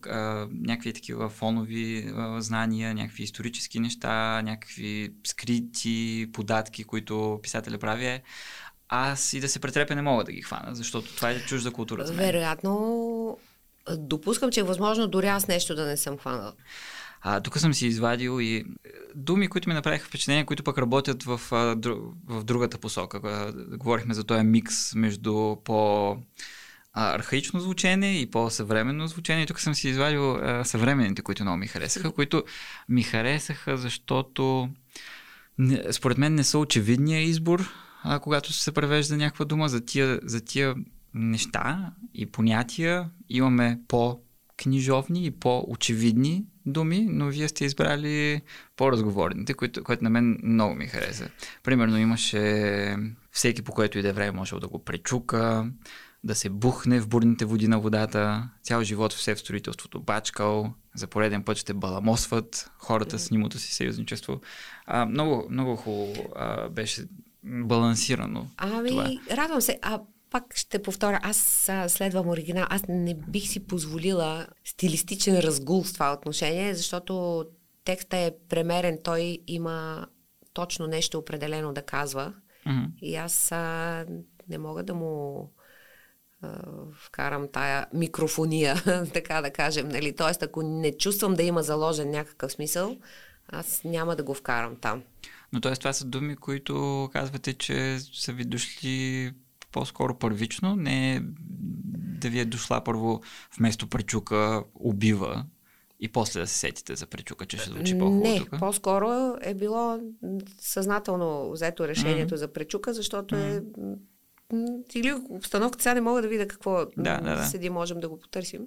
някакви такива фонови знания, някакви исторически неща, някакви скрити податки, които писателя прави е аз и да се претрепя не мога да ги хвана, защото това е чужда култура за мен. Вероятно, допускам, че е възможно дори аз нещо да не съм хванала. А, тук съм си извадил и думи, които ми направиха впечатление, които пък работят в, в другата посока. Говорихме за този микс между по архаично звучене и по-съвременно звучение. И тук съм си извадил а, съвременните, които много ми харесаха, които ми харесаха, защото не, според мен не са очевидния избор а, когато се превежда някаква дума. За тия, за тия неща и понятия имаме по-книжовни и по-очевидни думи, но вие сте избрали по-разговорните, което, което на мен много ми хареса. Примерно имаше всеки по което и да е време можел да го пречука, да се бухне в бурните води на водата, цял живот все в строителството бачкал, за пореден път ще баламосват хората с нимото си съюзничество. А, много, много хубаво а, беше балансирано. Ами, това. радвам се. А пак ще повторя, аз следвам оригинал. Аз не бих си позволила стилистичен разгул в това отношение, защото текстът е премерен. Той има точно нещо определено да казва. Mm-hmm. И аз а, не мога да му а, вкарам тая микрофония, така да кажем. Нали? Тоест, ако не чувствам да има заложен някакъв смисъл, аз няма да го вкарам там. Но т.е. това са думи, които казвате, че са ви дошли по-скоро първично, не да ви е дошла първо вместо пречука убива и после да се сетите за пречука, че ще звучи по-хубаво Не, тук. по-скоро е било съзнателно взето решението mm-hmm. за пречука, защото mm-hmm. е или обстановката сега не мога да видя какво да, да, да. седи, можем да го потърсим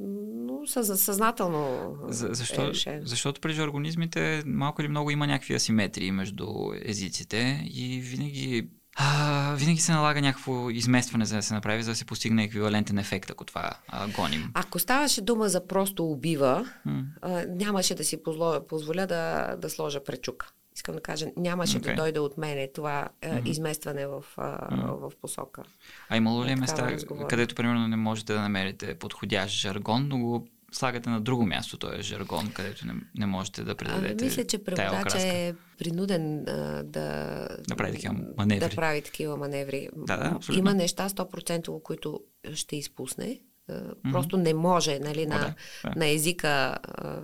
но съзнателно За, защо, е Защото при жаргонизмите малко или много има някакви асиметрии между езиците и винаги а, винаги се налага някакво изместване за да се направи, за да се постигне еквивалентен ефект, ако това а, гоним. Ако ставаше дума за просто убива, hmm. а, нямаше да си позволя да, да сложа пречука искам да кажа, нямаше okay. да дойде от мене това mm-hmm. изместване в, mm-hmm. в посока. А имало ли е места, където примерно не можете да намерите подходящ жаргон, но го слагате на друго място, този жаргон, където не, не можете да предадете. А, мисля, че преводача е принуден а, да, да прави такива маневри. Да прави такива маневри. Да, да, абсолютно. Има неща 100% които ще изпусне. Mm-hmm. Просто не може нали, на, да, да. на езика а,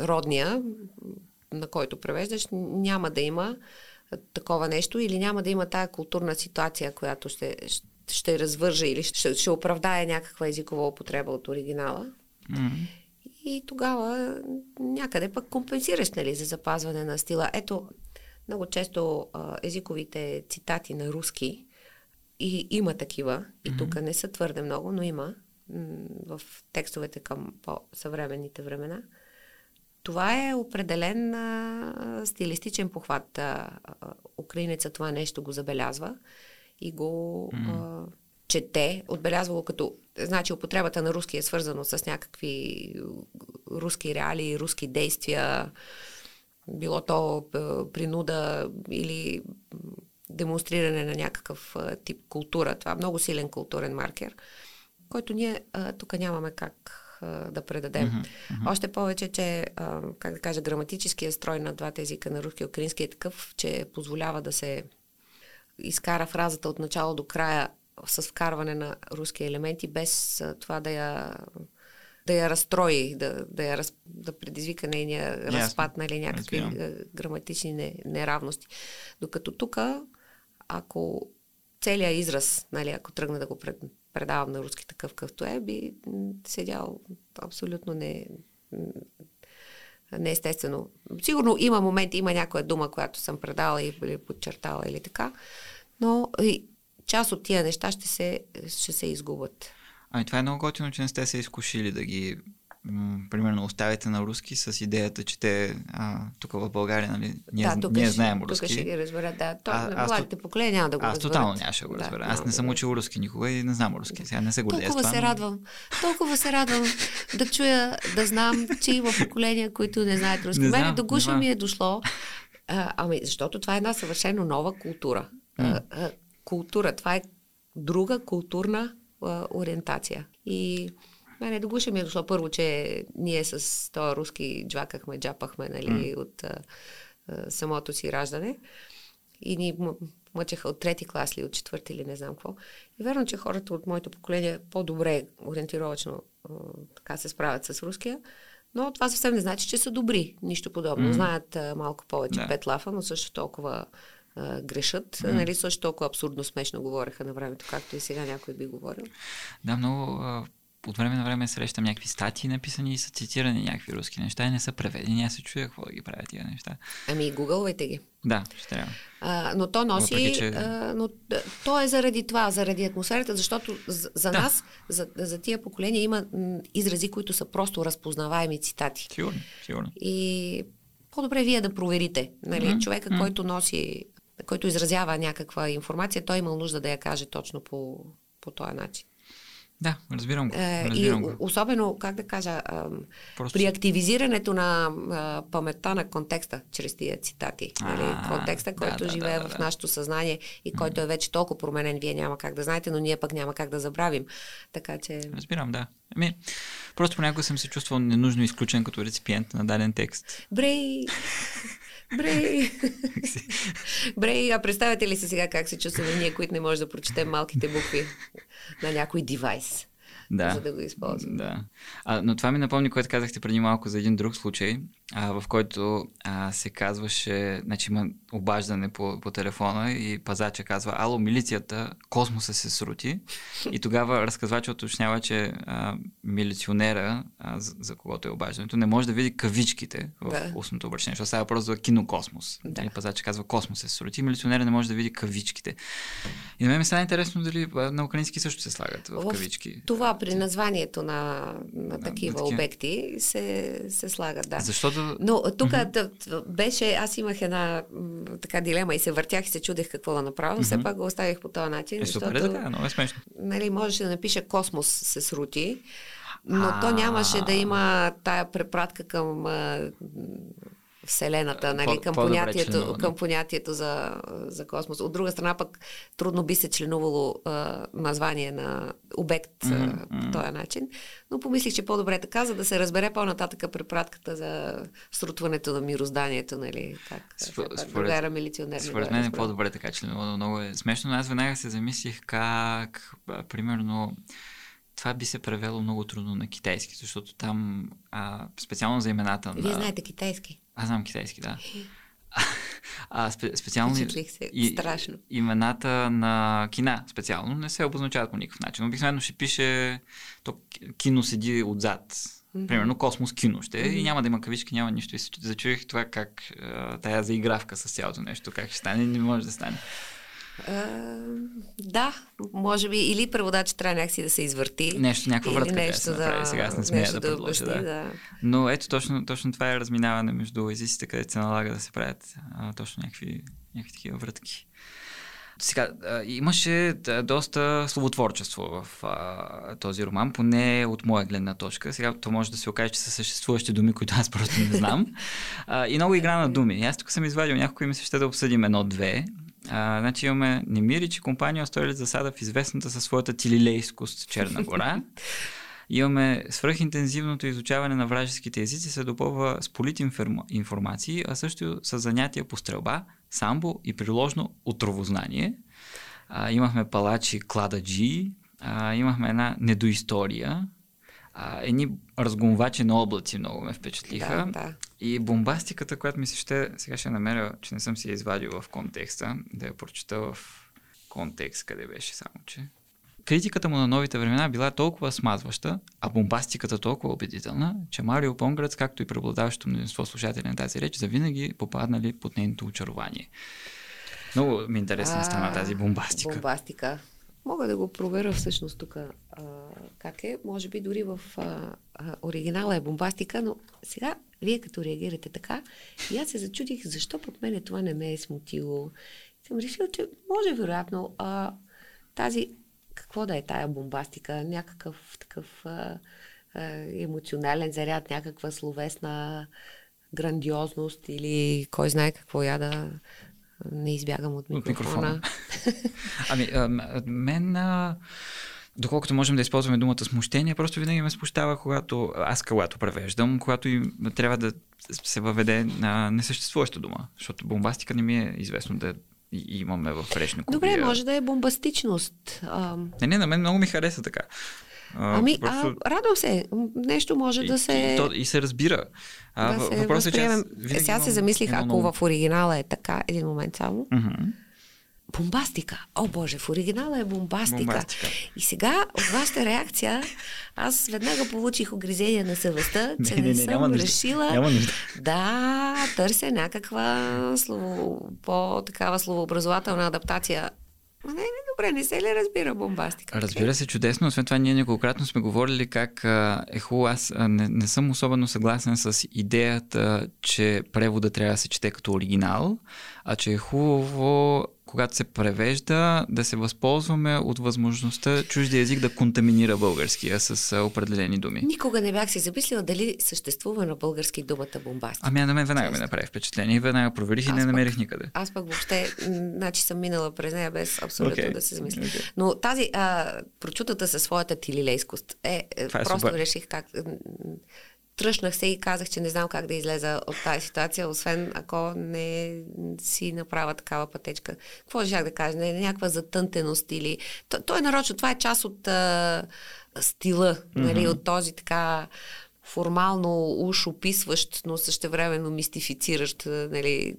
родния на който превеждаш, няма да има такова нещо или няма да има тая културна ситуация, която ще, ще развържа или ще, ще оправдае някаква езикова употреба от оригинала. Mm-hmm. И тогава някъде пък компенсираш нали, за запазване на стила. Ето, много често а, езиковите цитати на руски и има такива, и mm-hmm. тук не са твърде много, но има в текстовете към по-съвременните времена – това е определен а, стилистичен похват. А, украинеца това нещо го забелязва и го mm. а, чете. Отбелязва го като... Значи употребата на руски е свързано с някакви руски реалии, руски действия, било то принуда или демонстриране на някакъв тип култура. Това е много силен културен маркер, който ние тук нямаме как да предадем. Uh-huh. Още повече, че, а, как да кажа, граматическия строй на двата езика, на руски и украински, е такъв, че позволява да се изкара фразата от начало до края с вкарване на руски елементи, без а, това да я да я разстрои, да, да, я раз, да предизвика нейния yes. разпад, нали, някакви yes. граматични не, неравности. Докато тук, ако целият израз, нали, ако тръгна да го пред, предавам на руски такъв какъвто е, би седял абсолютно не, неестествено. Сигурно има моменти, има някоя дума, която съм предала или подчертала или така, но и част от тия неща ще се, ще се изгубят. Ами това е много готино, че не сте се изкушили да ги примерно оставите на руски с идеята, че те а, тук в България, нали, ние, да, тук ние ще, знаем руски. Тук ще ги разберат, да. То, А- аз младите поколения няма да го Аз разберат. тотално нямаше да го Да, разбера. няма Аз не да съм учил руски никога и не знам руски. Сега не се гордея Толкова това. се радвам. Толкова се радвам да чуя, да знам, че има поколения, които не знаят руски. Не Мене знам, до не гуша ми е дошло. А, ами, защото това е една съвършено нова култура. А, а, култура. Това е друга културна а, ориентация. И мене до гуша ми е дошло първо, че ние с този руски джвакахме, джапахме, нали, от а, а, самото си раждане. И ни мъчеха от трети клас или от четвърти или не знам какво. И верно, че хората от моето поколение по-добре ориентировачно а, така се справят с руския. Но това съвсем не значи, че са добри. Нищо подобно. Mm. Знаят а, малко повече Да. пет лафа, но също толкова а, грешат. Mm. Нали, също толкова абсурдно смешно говореха на времето, както и сега някой би говорил. Да, много от време на време срещам някакви статии написани и са цитирани някакви руски неща и не са преведени. Аз се чудя какво да ги правят тия неща. Ами, гугълвайте ги. Да, ще трябва. А, но то носи, Въпреки, че- а, но то е заради това, заради атмосферата, защото за, за Да. нас, за, за тия поколения има изрази, които са просто разпознаваеми цитати. Сигурно, сигурно. И по-добре вие да проверите. Нали? Мгм, Човека, мгм. който носи, който изразява някаква информация, той имал нужда да я каже точно по, по този начин. Да, разбирам го. Е, и разбирам го. особено, как да кажа, Просто при активизирането на паметта на контекста, чрез тия цитати. Нали? Контекста, който да, живее да, да, в нашето съзнание и който е вече толкова променен, вие няма как да знаете, но ние пък няма как да забравим. Така че... Разбирам, да. Ами, просто понякога съм се чувствал ненужно изключен като реципиент на даден текст. Брей! Брей! Брей, а представете ли се сега как се чувстваме ние, които не можем да прочетем малките букви на някой девайс, Да. за да го използваме? Да. А, но това ми напомни, което казахте преди малко за един друг случай, а, в който а, се казваше, значи има обаждане по, по телефона и пазача казва, ало, милицията, космоса се срути. И тогава разказвача уточнява, че а, милиционера, а, за, за когото е обаждането, не може да види кавичките в Да. устното обращение, защото става просто за кинокосмос. Да. И пазача казва, космос се срути, милиционера не може да види кавичките. И на мен ми стана интересно дали на украински също се слагат в В кавички. Това при названието на, на такива такива. обекти се, се слагат, да. Защото Но тук mm-hmm. беше, аз имах една така дилема и се въртях и се чудех какво да направя, но все пак го оставих по този начин, Е, супер е защото така, много е смешно. нали, можеше да напише Космос се срути, но то нямаше да има тая препратка към а, Вселената, нали, По- към, по-добре понятието, към понятието за, за космос. От друга страна пък трудно би се членувало а, название на обект а, по този начин, но помислих, че по-добре е така, за да се разбере по-нататъка препратката за срутването на мирозданието, нали, как, Спо- как според- другара милиционер. не Според мен е по-добре така, че много, много е смешно, но аз веднага се замислих как, а, примерно, това би се превело много трудно на китайски, защото там, а, специално за имената на... Вие знаете китайски. Аз знам китайски, да. А, спе, специално се. Страшно. имената на кина специално не се обозначават по никакъв начин. Обикновено ще пише то кино седи отзад. Примерно Космос кино ще е и няма да има кавички, няма нищо. И се това как а, тая заигравка с цялото нещо, как ще стане, не може да стане. А, да, може би или преводач трябва някакси да се извърти. Нещо, някаква вратка трябва да нещо се направи. Сега аз не смея нещо да предложа, обясни, да. Но ето точно, точно това е разминаване между езиците, където се налага да се правят а, точно някакви, някакви такива вратки. Сега, а, имаше да, доста словотворчество в а, този роман, поне от моя гледна точка. Сега то може да се окаже, че са съществуващи думи, които аз просто не знам. А, и много игра на думи. И аз тук съм извадил някои и ми се ще да обсъдим едно-две. А, значи имаме Немирич и компания устроили засада в известната със своята тилилейскост Черна гора. Имаме свръхинтензивното изучаване на вражеските езици се допълва с политинформации, а също с занятия по стрелба, самбо и приложно отровознание. А, имахме палачи клададжи, а, имахме една недоистория, а, едни разгонвачи на облаци много ме впечатлиха. Да, да. И бомбастиката, която ми се ще, сега ще намеря, че не съм си я извадил в контекста, да я прочета в контекст, къде беше само, че. критиката му на новите времена била толкова смазваща, а бомбастиката толкова убедителна, че Марио Понградс, както и преобладаващото мнозинство слушатели на тази реч, завинаги попаднали под нейното очарование. Много ми интересна стана тази бомбастика. Бомбастика. Мога да го проверя всъщност тук как е. Може би дори в а, а, оригинала е бомбастика, но сега вие като реагирате така, и аз се зачудих защо под мене това не ме е смутило. Съм решила, че може вероятно а, тази, какво да е тая бомбастика, някакъв такъв а, а, емоционален заряд, някаква словесна грандиозност или кой знае какво я да не избягам от микрофона. От микрофона. ами, а, мен... А доколкото можем да използваме думата смущение, просто винаги ме смущава, когато аз когато превеждам, когато и трябва да се въведе на несъществуваща дума, защото бомбастика не ми е известно да имаме в речни Добре, може да е бомбастичност. А... Не, не, на мен много ми хареса така. А, ами, просто... а, радвам се. Нещо може и, да се... И, то, и се разбира. А, да въпросът е, че аз Сега се замислих, ако много... в оригинала е така, един момент само. Uh-huh бомбастика. О, Боже, в оригинала е бомбастика. бомбастика. И сега, от вашата реакция, аз веднага получих огризение на съвестта, че не, не, не, не съм няма решила няма нужда. да търся някаква слово, по-такава словообразователна адаптация не, не, добре, не се ли разбира бомбастика? Разбира се, чудесно. Освен това, ние неколкократно сме говорили как а, е хубаво. Аз а, не, не съм особено съгласен с идеята, че превода трябва да се чете като оригинал, а че е хубаво когато се превежда, да се възползваме от възможността чужди език да контаминира българския с определени думи. Никога не бях си замислила дали съществува на български думата бомбастика. Ами, на мен веднага ми направи впечатление и веднага проверих и не намерих никъде. Аз пък въобще, значи съм минала през нея без абсолютно okay. да се замисля. Okay. Но тази а, прочутата със своята тилилейскост е, е просто супер. реших как тръщнах се и казах, че не знам как да излеза от тази ситуация, освен ако не си направя такава пътечка. Какво ще да кажа? Не, някаква затънтеност или... То, то е нарочно, това е част от а, стила, mm-hmm. нали, от този така формално уж описващ, но същевременно мистифициращ нали,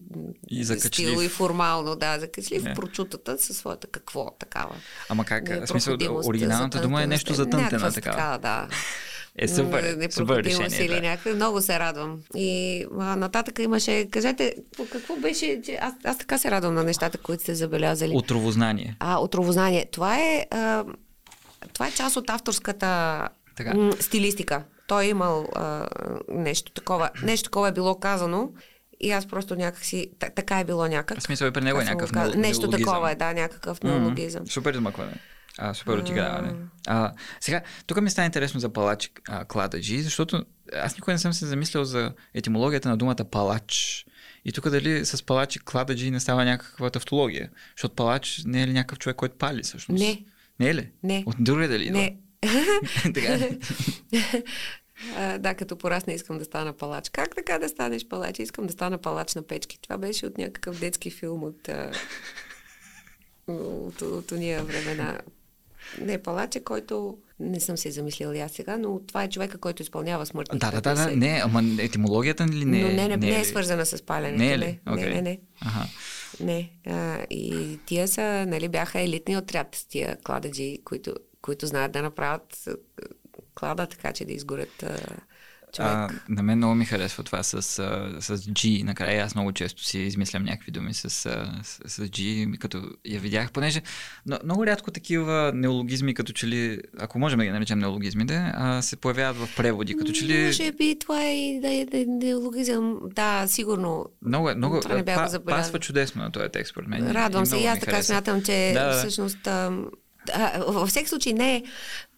и стил и формално, да, закачлив yeah. прочутата със своята какво такава. Ама как? В смисъл, оригиналната дума е нещо затънтена такава. Така, да. Е супер, супер решение. Или да. някакви. Много се радвам. И а, нататък имаше, кажете, какво беше, че аз, аз така се радвам на нещата, които сте забелязали. Отровознание. А, отровознание. Това е, а, това е част от авторската така. М, стилистика. Той е имал а, нещо такова. Нещо такова е било казано и аз просто някакси, така е било някак. В смисъл и при него е някакъв. Нещо такова е, да, някакъв неологизъм. Mm-hmm. Супер измъкване. А, супер отиграване. А, сега, тук ми стана интересно за палач а, клададжи, защото аз никога не съм се замислял за етимологията на думата палач. И тук дали с палач и клададжи не става някаква тавтология? Защото палач не е ли някакъв човек, който пали всъщност? Не. Не е ли? Не. От друга дали? Не. така А, да, като порасна искам да стана палач. Как така да станеш палач? Искам да стана палач на печки. Това беше от някакъв детски филм от, от, от, от уния времена. Не, палаче, който не съм се замислила аз сега, но това е човека, който изпълнява смъртни Да, да, да, да, не, ама етимологията ли не е? Но не, не, не, не е свързана с паленето. Не е ли? Не, okay. не, не, не. Ага. Не. А, и тия са, нали, бяха елитни отряд тия клададжи, които, които знаят да направят клада, така че да изгорят човек. А, на мен много ми харесва това с, с, G. Накрая аз много често си измислям някакви думи с, с, с G, като я видях, понеже но, много рядко такива неологизми, като че ли, ако можем да ги наречем неологизми, да, а, се появяват в преводи, като че ли... Може би това е и да е неологизъм, да, сигурно. Много, много това не па, пасва чудесно на този текст, според мен. Радвам се и аз така смятам, че да, всъщност а, във всеки случай не е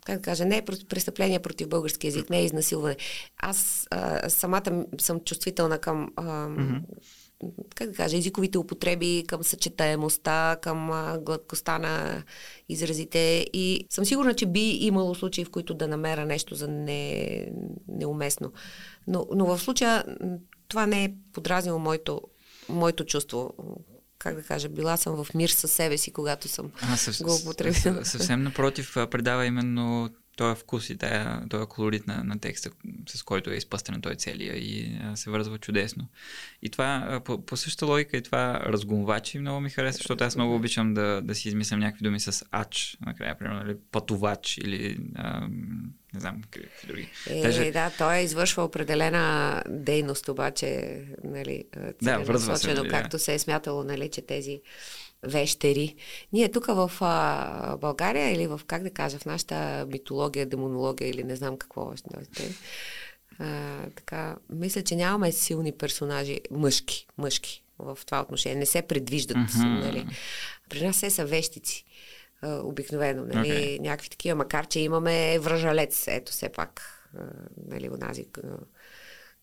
как да кажа, не е престъпление против български язик, не е изнасилване. Аз а, самата съм чувствителна към а, mm-hmm. как да кажа, езиковите употреби, към съчетаемостта, към а, гладкостта на изразите и съм сигурна, че би имало случаи, в които да намеря нещо за не, неуместно. Но, но в случая това не е подразнило моето, моето чувство как да кажа, била съм в мир със себе си, когато съм а, съв, го употребила. Съвсем напротив, предава именно този вкус и тая, този колорит на, на текста, с който е изпъстрен той целия и а, се вързва чудесно. И това, а, по, по същата логика и това разгонвачи много ми харесва, защото аз много обичам да, да си измислям някакви думи с ач, накрая, примерно, или пътувач, или а, не знам какви други. Е, Даже... да, той е извършва определена дейност, обаче, нали, да, връзва се, нали, както да. се е смятало, нали, че тези вещери. Ние тук в а, България или в, как да кажа, в нашата митология, демонология или не знам какво още, а, така, мисля, че нямаме силни персонажи, мъжки, мъжки в това отношение. Не се предвиждат, mm-hmm. нали. При нас все са вещици обикновено, нали, okay. някакви такива, макар че имаме връжалец, ето все пак, нали, онази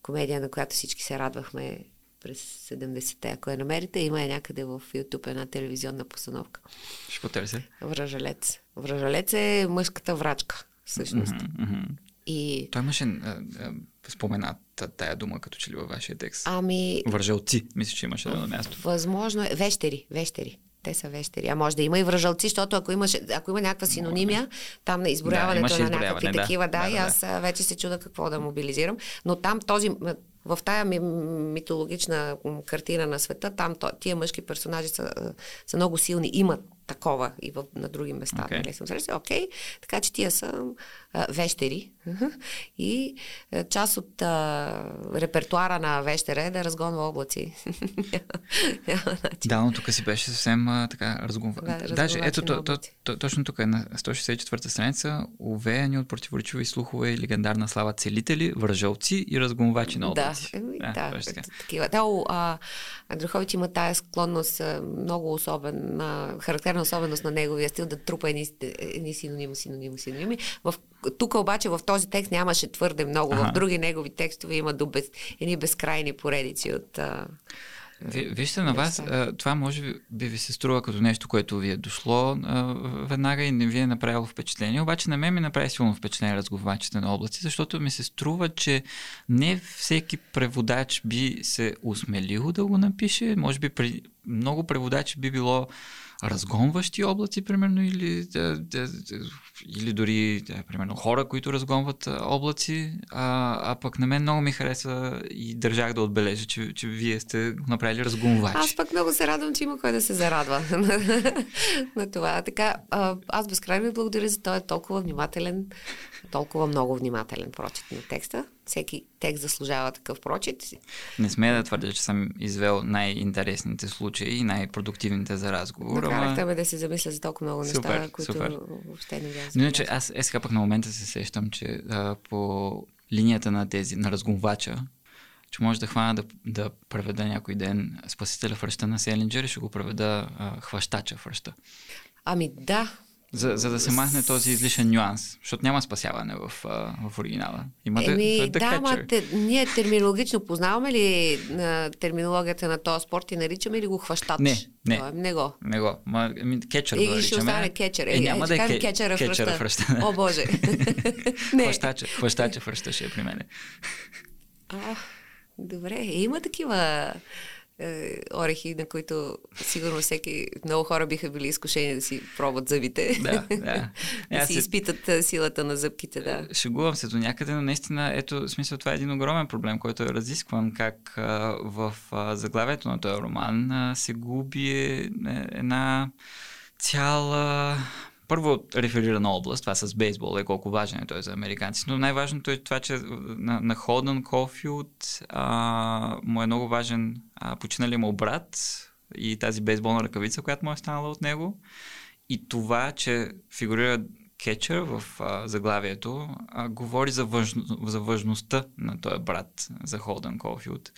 комедия, на която всички се радвахме през 70-те. Ако я намерите, има е някъде в YouTube една телевизионна постановка. Ще потърся. Връжалец. Връжалец е мъжката врачка, всъщност. Mm-hmm, И... Той имаше а, а, спомената тая дума, като че ли във вашия текст. Ами... Вържалци, мисля, че имаше едно място. Възможно е. Вещери, вещери. Те са вещери. А може да има и връжалци, защото ако, имаш, ако има някаква синонимия, там на изборяването да, на някакви да. такива, да, да, и аз да. вече се чуда какво да мобилизирам. Но там този в тая ми, митологична картина на света, там тия мъжки персонажи са, са много силни, имат такова и в, на други места. Okay. Нали, съм срещала. Окей, така че тия са а, вещери и а, част от а, репертуара на вещера е да разгонва облаци. да, но тук си беше съвсем а, така разгонва. Да, Даже ето, то, то, то, точно тук е на 164-та страница увеяни от противоречиви слухове и легендарна слава целители, вържалци и разгонвачи на облаци. Да, еми, да, да такива. Да, а, Андрухович има тая склонност много особена, характерна особеност на неговия стил да трупа едни, едни синоними, синоними, синоними. В, тук обаче в този текст нямаше твърде много. Ага. В други негови текстове има до без, едни безкрайни поредици от... А, Вижте на вас, това може би ви се струва като нещо, което ви е дошло веднага и не ви е направило впечатление, обаче на мен ми направи силно впечатление разговачите на облаци, защото ми се струва, че не всеки преводач би се усмелил да го напише, може би при много преводачи би било разгонващи облаци, примерно, или, да, да, да, или дори, да, примерно, хора, които разгонват облаци, а, а пък на мен много ми хареса и държах да отбележа, че, че вие сте направили разгонвачи. Аз пък много се радвам, че има кой да се зарадва на това. Така, аз безкрайно ви благодаря за този толкова внимателен, толкова много внимателен прочит на текста всеки текст заслужава такъв прочит. Не сме да твърдя, че съм извел най-интересните случаи и най-продуктивните за разговор. Накарахте ме да се замисля за толкова много неща, супер, които супер. въобще не бях. Но че аз е сега пък на момента се сещам, че а, по линията на тези, на разгонвача, че може да хвана да, да преведа някой ден Спасителя в ръща на Селинджер и ще го преведа а, Хващача в ръща. Ами да, за, за да се махне този излишен нюанс, защото няма спасяване в, в оригинала. Има Еми, да, да ма, те, ние терминологично познаваме ли на терминологията на този спорт и наричаме ли го хващач? Не, не. Това, не го. Не го. Ма, кетчер и, го ще остане кетчер. Е, няма е, да е кетчера в ръща. О, Боже. хващача, хващача в ще е при мене. А, добре, има такива е, орехи, на които сигурно всеки, много хора биха били изкушени да си пробват зъбите. Да, да. да си изпитат е, силата на зъбките, да. Е, шегувам се до някъде, но наистина, ето, в смисъл, това е един огромен проблем, който е разискван, как а, в а, заглавието на този роман а, се губи една цяла първо реферира на област, това с бейсбол е колко важен е той за американците, но най-важното е това, че на, на Холдън Кофилд а, му е много важен а, починали му брат и тази бейсболна ръкавица, която му е станала от него. И това, че фигурира кетчер в а, заглавието, а, говори за, важно, за важността на този брат за Холдън Кофилд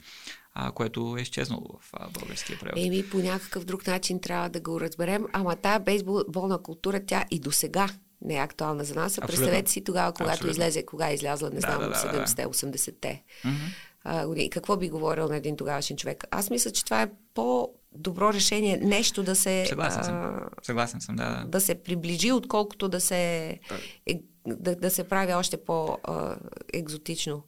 а, което е изчезнало в а, българския превод. Еми, по някакъв друг начин трябва да го разберем. Ама тая бейсболна култура, тя и до сега не е актуална за нас. А представете си тогава, когато Абсолютно. излезе, кога е излязла, не да, знам, да, да, 70-те, 80-те mm-hmm. години. Какво би говорил на един тогавашен човек? Аз мисля, че това е по добро решение нещо да се... Съгласен съм. А, Съгласен съм, да, да. Да се приближи, отколкото да се, е, да, да се прави още по-екзотично.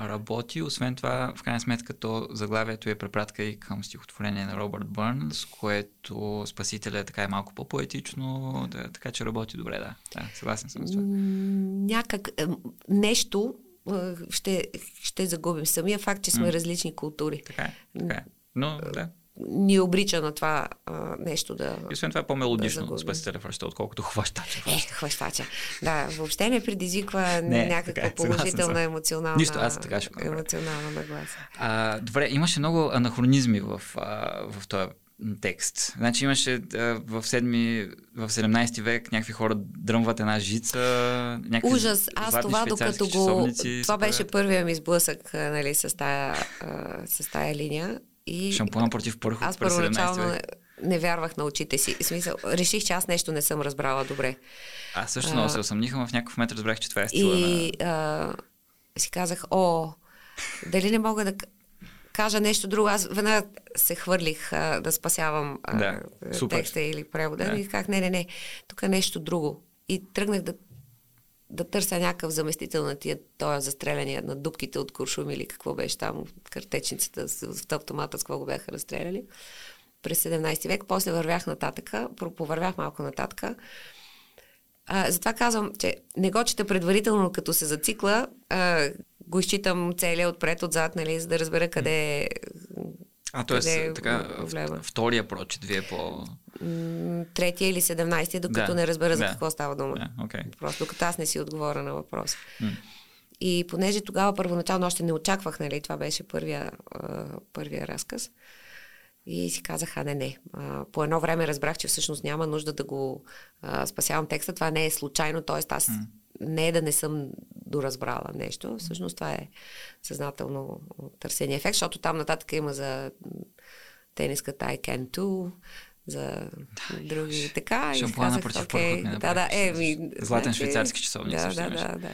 Работи. Освен това, в крайна сметка, то заглавието е препратка и към стихотворение на Робърт Бърнс, което Спасителя е така е малко по-поетично, да, така че работи добре, да. да съгласен съм с това. Някак нещо ще, ще загубим. Самия факт, че сме mm. различни култури. Така е, така е. Но, да ни обрича на това а, нещо да. И освен това е по-мелодично да спасителя връща, отколкото хващача. Е, хващача. Да, въобще не предизвиква не, някаква така, е, положителна емоционална, Нищо, аз така ще емоционална нагласа. А, добре, имаше много анахронизми в, а, в този текст. Значи имаше в, седми, в 17 век някакви хора дръмват една жица. Някакви Ужас! Аз това докато го... Това беше първия ми сблъсък нали, с, тая, с тая линия. И Шампуна против пърхот Аз първоначално не, не вярвах на очите си. В смисъл, реших, че аз нещо не съм разбрала добре. Аз също много се усъмнихам, в някакъв момент разбрах, че това е стила И на... а, си казах, о, дали не мога да кажа нещо друго. Аз веднага се хвърлих а, да спасявам а, да, текста или превода. Да. И казах, не, не, не, тук е нещо друго. И тръгнах да да търся някакъв заместител на тия, този застреляния на дубките от куршум или какво беше там, картечницата в автомата, с какво го бяха разстреляли през 17 век. После вървях нататъка, повървях малко нататъка. А, затова казвам, че не го чета предварително, като се зацикла, а, го изчитам целия отпред, отзад, нали, за да разбера къде е а, т.е. така, влева. втория прочит вие по... Третия или седемнайстия, докато да, не разбера за да. какво става дума. Да, okay. Просто докато аз не си отговоря на въпроса. Mm. И понеже тогава първоначално още не очаквах, нали, това беше първия, първия разказ. И си казах, а не, не. по едно време разбрах, че всъщност няма нужда да го спасявам текста. Това не е случайно, т.е. аз mm не е да не съм доразбрала нещо. Всъщност това е съзнателно търсения ефект, защото там нататък има за тениската I can too, за да, други имаш. така. Шампуана против okay, да, да, е, ми, Златен значи, швейцарски часовник. Да, да, да, да.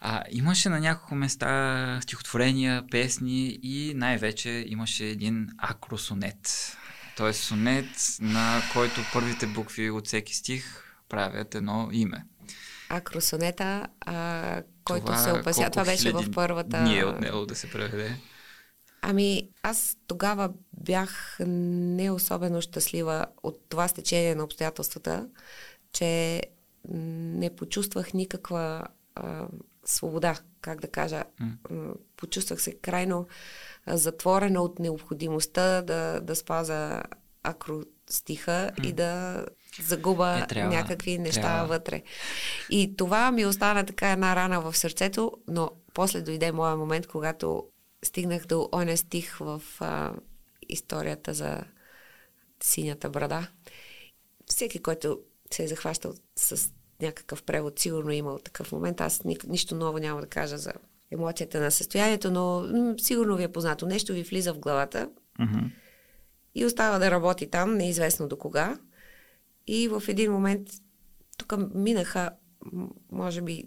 А, имаше на няколко места стихотворения, песни и най-вече имаше един акросонет. Тоест сонет, на който първите букви от всеки стих правят едно име. Акросонета, а, който това, се опася. Това беше в първата... Дни е отнело да се преведе. Ами, аз тогава бях не особено щастлива от това стечение на обстоятелствата, че не почувствах никаква а, свобода, как да кажа. Mm. Почувствах се крайно затворена от необходимостта да, да спаза акростиха mm. и да загуба е, трябва, някакви неща трябва. вътре. И това ми остана така една рана в сърцето, но после дойде моя момент, когато стигнах до оня стих в а, историята за синята брада. Всеки, който се е захващал с някакъв превод, сигурно е имал такъв момент. Аз ни, нищо ново няма да кажа за емоцията на състоянието, но м- сигурно ви е познато. Нещо ви влиза в главата mm-hmm. и остава да работи там, неизвестно до кога. И в един момент, тук минаха, може би,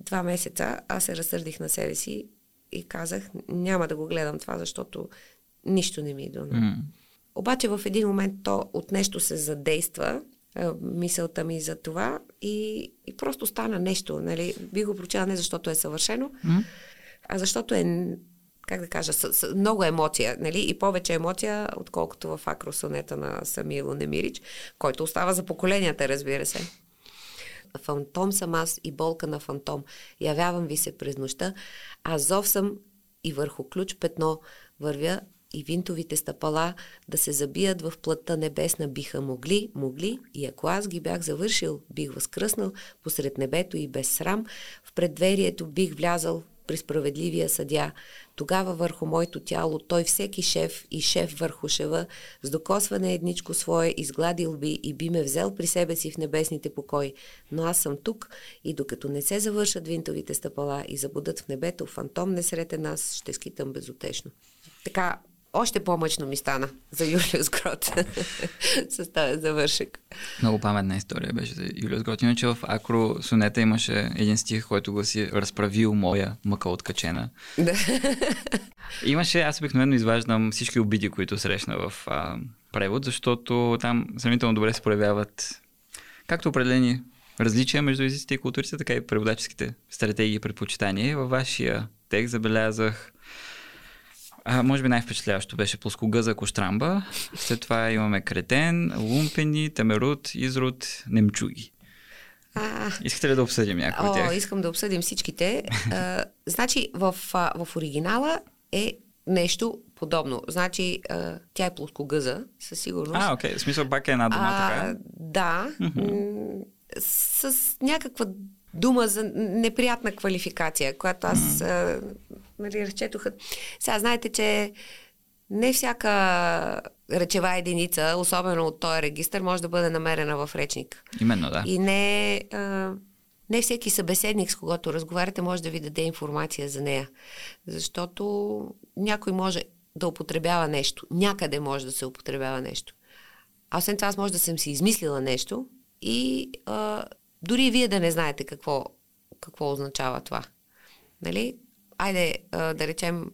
два месеца, аз се разсърдих на себе си и казах, няма да го гледам това, защото нищо не ми идва. Mm. Обаче в един момент то от нещо се задейства, мисълта ми за това и, и просто стана нещо. Нали? Би го прочела не защото е съвършено, mm. а защото е как да кажа, с, с много емоция, нали? И повече емоция, отколкото в акросонета на Самило Немирич, който остава за поколенията, разбира се. Фантом съм аз и болка на фантом. Явявам ви се през нощта, а зов съм и върху ключ петно вървя и винтовите стъпала да се забият в плътта небесна биха могли, могли и ако аз ги бях завършил, бих възкръснал посред небето и без срам, в предверието бих влязал при справедливия съдя. Тогава върху моето тяло той всеки шеф и шеф върху шева с докосване едничко свое изгладил би и би ме взел при себе си в небесните покой. Но аз съм тук и докато не се завършат винтовите стъпала и забудат в небето, фантом не срете нас, ще скитам безотечно. Така, още по-мъчно ми стана за Юлиус Грот с този завършък. Много паметна история беше за Юлиус Грот. Иначе в Акро Сонета имаше един стих, който гласи разправил моя мъка откачена. Да. имаше, аз обикновено изваждам всички обиди, които срещна в а, превод, защото там сравнително добре се проявяват както определени различия между езиците и културите, така и преводаческите стратегии и предпочитания. Във вашия текст забелязах. А, може би най-впечатляващо беше плоскогъза кощрамба. След това имаме кретен, лумпени, темерут, изрод, немчуги. А, Искате ли да обсъдим някои от тях? Искам да обсъдим всичките. а, значи, в, в оригинала е нещо подобно. Значи, а, тя е плоскогъза, със сигурност. А, окей. В смисъл пак е една дума, а, така? Да. Mm-hmm. С някаква дума за неприятна квалификация, която аз mm-hmm. Нали, разчетоха. Сега знаете, че не всяка речева единица, особено от този регистр, може да бъде намерена в речник. Именно, да. И не, а, не всеки събеседник, с когото разговаряте, може да ви даде информация за нея. Защото някой може да употребява нещо. Някъде може да се употребява нещо. А освен това, аз може да съм си измислила нещо и а, дори вие да не знаете какво, какво означава това. Нали? Айде а, да речем,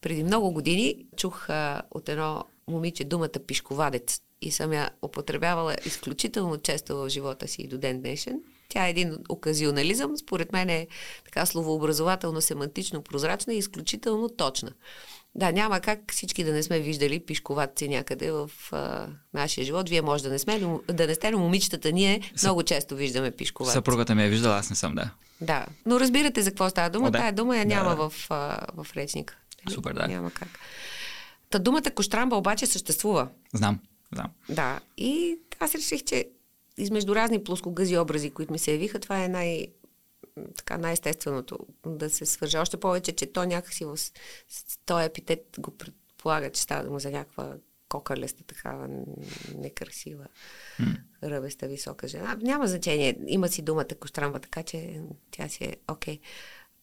преди много години чух а, от едно момиче думата пишковадец и съм я употребявала изключително често в живота си и до ден днешен. Тя е един оказионализъм, според мен е така словообразователно, семантично прозрачна и изключително точна. Да, няма как всички да не сме виждали пишковатци някъде в а, нашия живот. Вие може да не, сме, но, да не сте, но момичетата ние много често виждаме пишковатци. Съпругата ми е виждала, аз не съм, да. Да, но разбирате за какво става дума. О, да. Тая дума я няма да. В, а, в речника. Супер, да. Няма как. Та думата кощрамба обаче съществува. Знам, знам. Да, и аз реших, че измежду разни плоскогъзи образи, които ми се явиха, това е най- така най-естественото да се свържа. Още повече, че то някакси в този епитет го предполага, че става дума за някаква кокалеста, такава некрасива, mm. ръбеста, висока жена. Няма значение. Има си думата кощрамба, така че тя си е окей. Okay.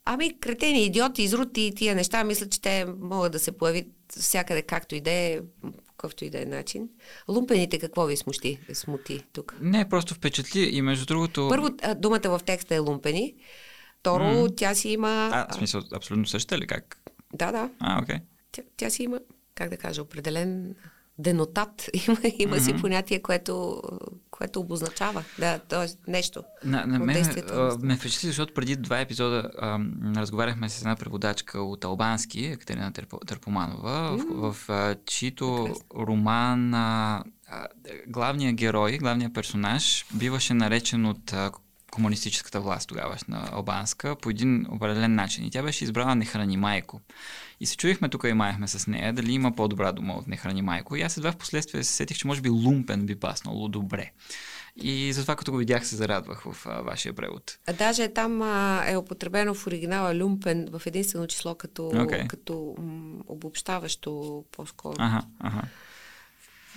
Ами, кретени, идиоти, изрути и тия неща, мисля, че те могат да се появят всякъде, както и да е, какъвто и да е начин. Лумпените какво ви смущи, смути тук? Не, просто впечатли и между другото... Първо, думата в текста е лумпени. Второ, mm. тя си има... А, в смисъл, абсолютно същата ли как? Да, да. А, окей. Okay. Тя, тя си има, как да кажа, определен денотат. Има, има mm-hmm. си понятие, което, което обозначава. Да, т.е. нещо. На, на мен ме впечатли, защото преди два епизода а, разговаряхме с една преводачка от албански, Екатерина Търпоманова, mm-hmm. в, в а, чието роман а, главният герой, главният персонаж биваше наречен от а, комунистическата власт тогава на албанска по един определен начин. И тя беше избрала Нехрани майко. И се чуихме тук и маехме с нея дали има по-добра дума от Нехрани майко. И аз едва в последствие се сетих, че може би лумпен би паснало добре. И затова като го видях се зарадвах в а, вашия превод. А даже там а, е употребено в оригинала люмпен в единствено число като, okay. като м, обобщаващо по-скоро. Ага, ага.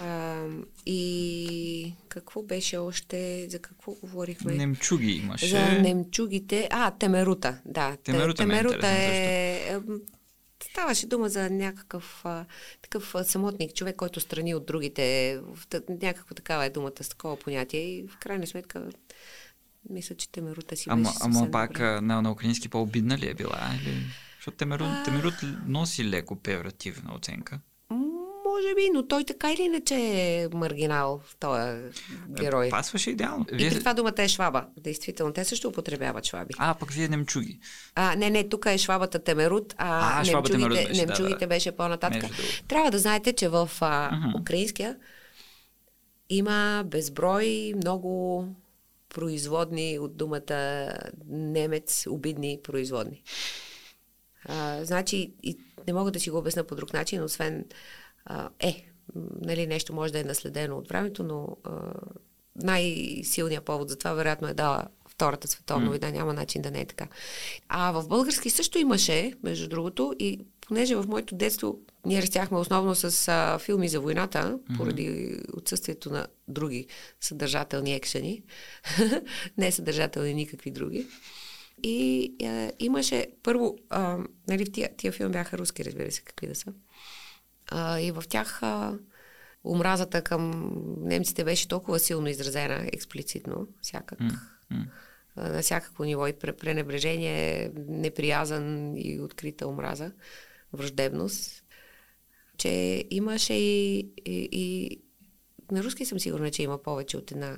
А, и какво беше още? За какво говорихме? Немчуги имаше. За немчугите. А, темерута, да. Темерута, темерута е... е ставаше дума за някакъв а, такъв самотник, човек, който страни от другите. Някаква такава е думата с такова понятие. И в крайна сметка мисля, че темерута си ама, беше Ама пак на, на украински по-обидна ли е била? Или... Защото темерут, а... темерут носи леко певративна оценка може би, но той така или иначе е маргинал, този герой. Е, пасваше идеално. И при това думата е шваба. Действително, те също употребяват шваби. А, пък вие немчуги. А, не, не, тук е швабата темерут, а, а немчугите, темерут беше, немчугите да, да. беше по-нататък. Трябва да знаете, че в а, uh-huh. украинския има безброй много производни от думата немец, обидни производни. А, значи, и не мога да си го обясна по друг начин, освен а, е, нали, нещо може да е наследено от времето, но а, най-силният повод за това вероятно е да Втората световна война, mm. няма начин да не е така. А в български също имаше, между другото, и понеже в моето детство ние растяхме основно с а, филми за войната, поради отсъствието на други съдържателни екшени, не съдържателни никакви други. И а, имаше, първо, а, нали, тия, тия филми бяха руски, разбира се, какви да са. А, и в тях а, омразата към немците беше толкова силно изразена, експлицитно, всякак. Mm-hmm. На всякакво ниво и пренебрежение, неприязан и открита омраза, враждебност, че имаше и, и, и на руски съм сигурна, че има повече от една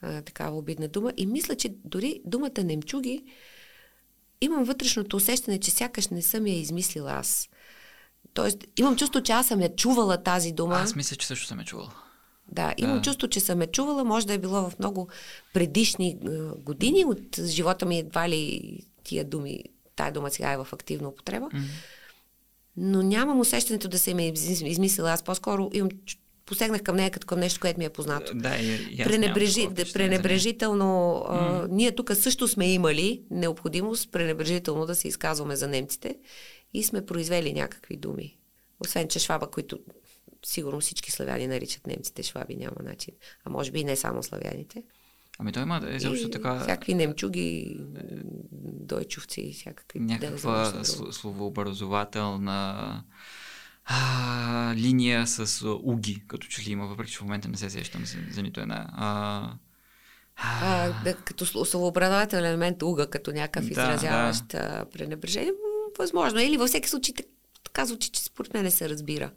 а, такава обидна дума. И мисля, че дори думата немчуги имам вътрешното усещане, че сякаш не съм я измислила аз. Тоест, имам чувство, че аз съм я чувала тази дума. Аз мисля, че също съм я чувала. Да, имам да. чувство, че съм я чувала. Може да е било в много предишни години от живота ми едва ли тия думи, тая дума сега е в активна употреба. Mm-hmm. Но нямам усещането да се ме измислила. Аз по-скоро имам посегнах към нея като към нещо, което ми е познато. Да, и, и Пренебрежи, да, пренебрежително. А, mm. Ние тук също сме имали необходимост пренебрежително да се изказваме за немците и сме произвели някакви думи. Освен, че шваба, които сигурно всички славяни наричат немците шваби, няма начин. А може би и не само славяните. Ами той има изобщо така... Всякакви немчуги, дойчовци, всякакви... Някаква да словообразователна а, линия с уги, като че ли има, въпреки че в момента не се сещам за, за нито една. А, а, да, като словообразователен елемент уга, като някакъв да, изразяващ да. пренебрежение, възможно. Или във всеки случай така звучи, че според мен не се разбира.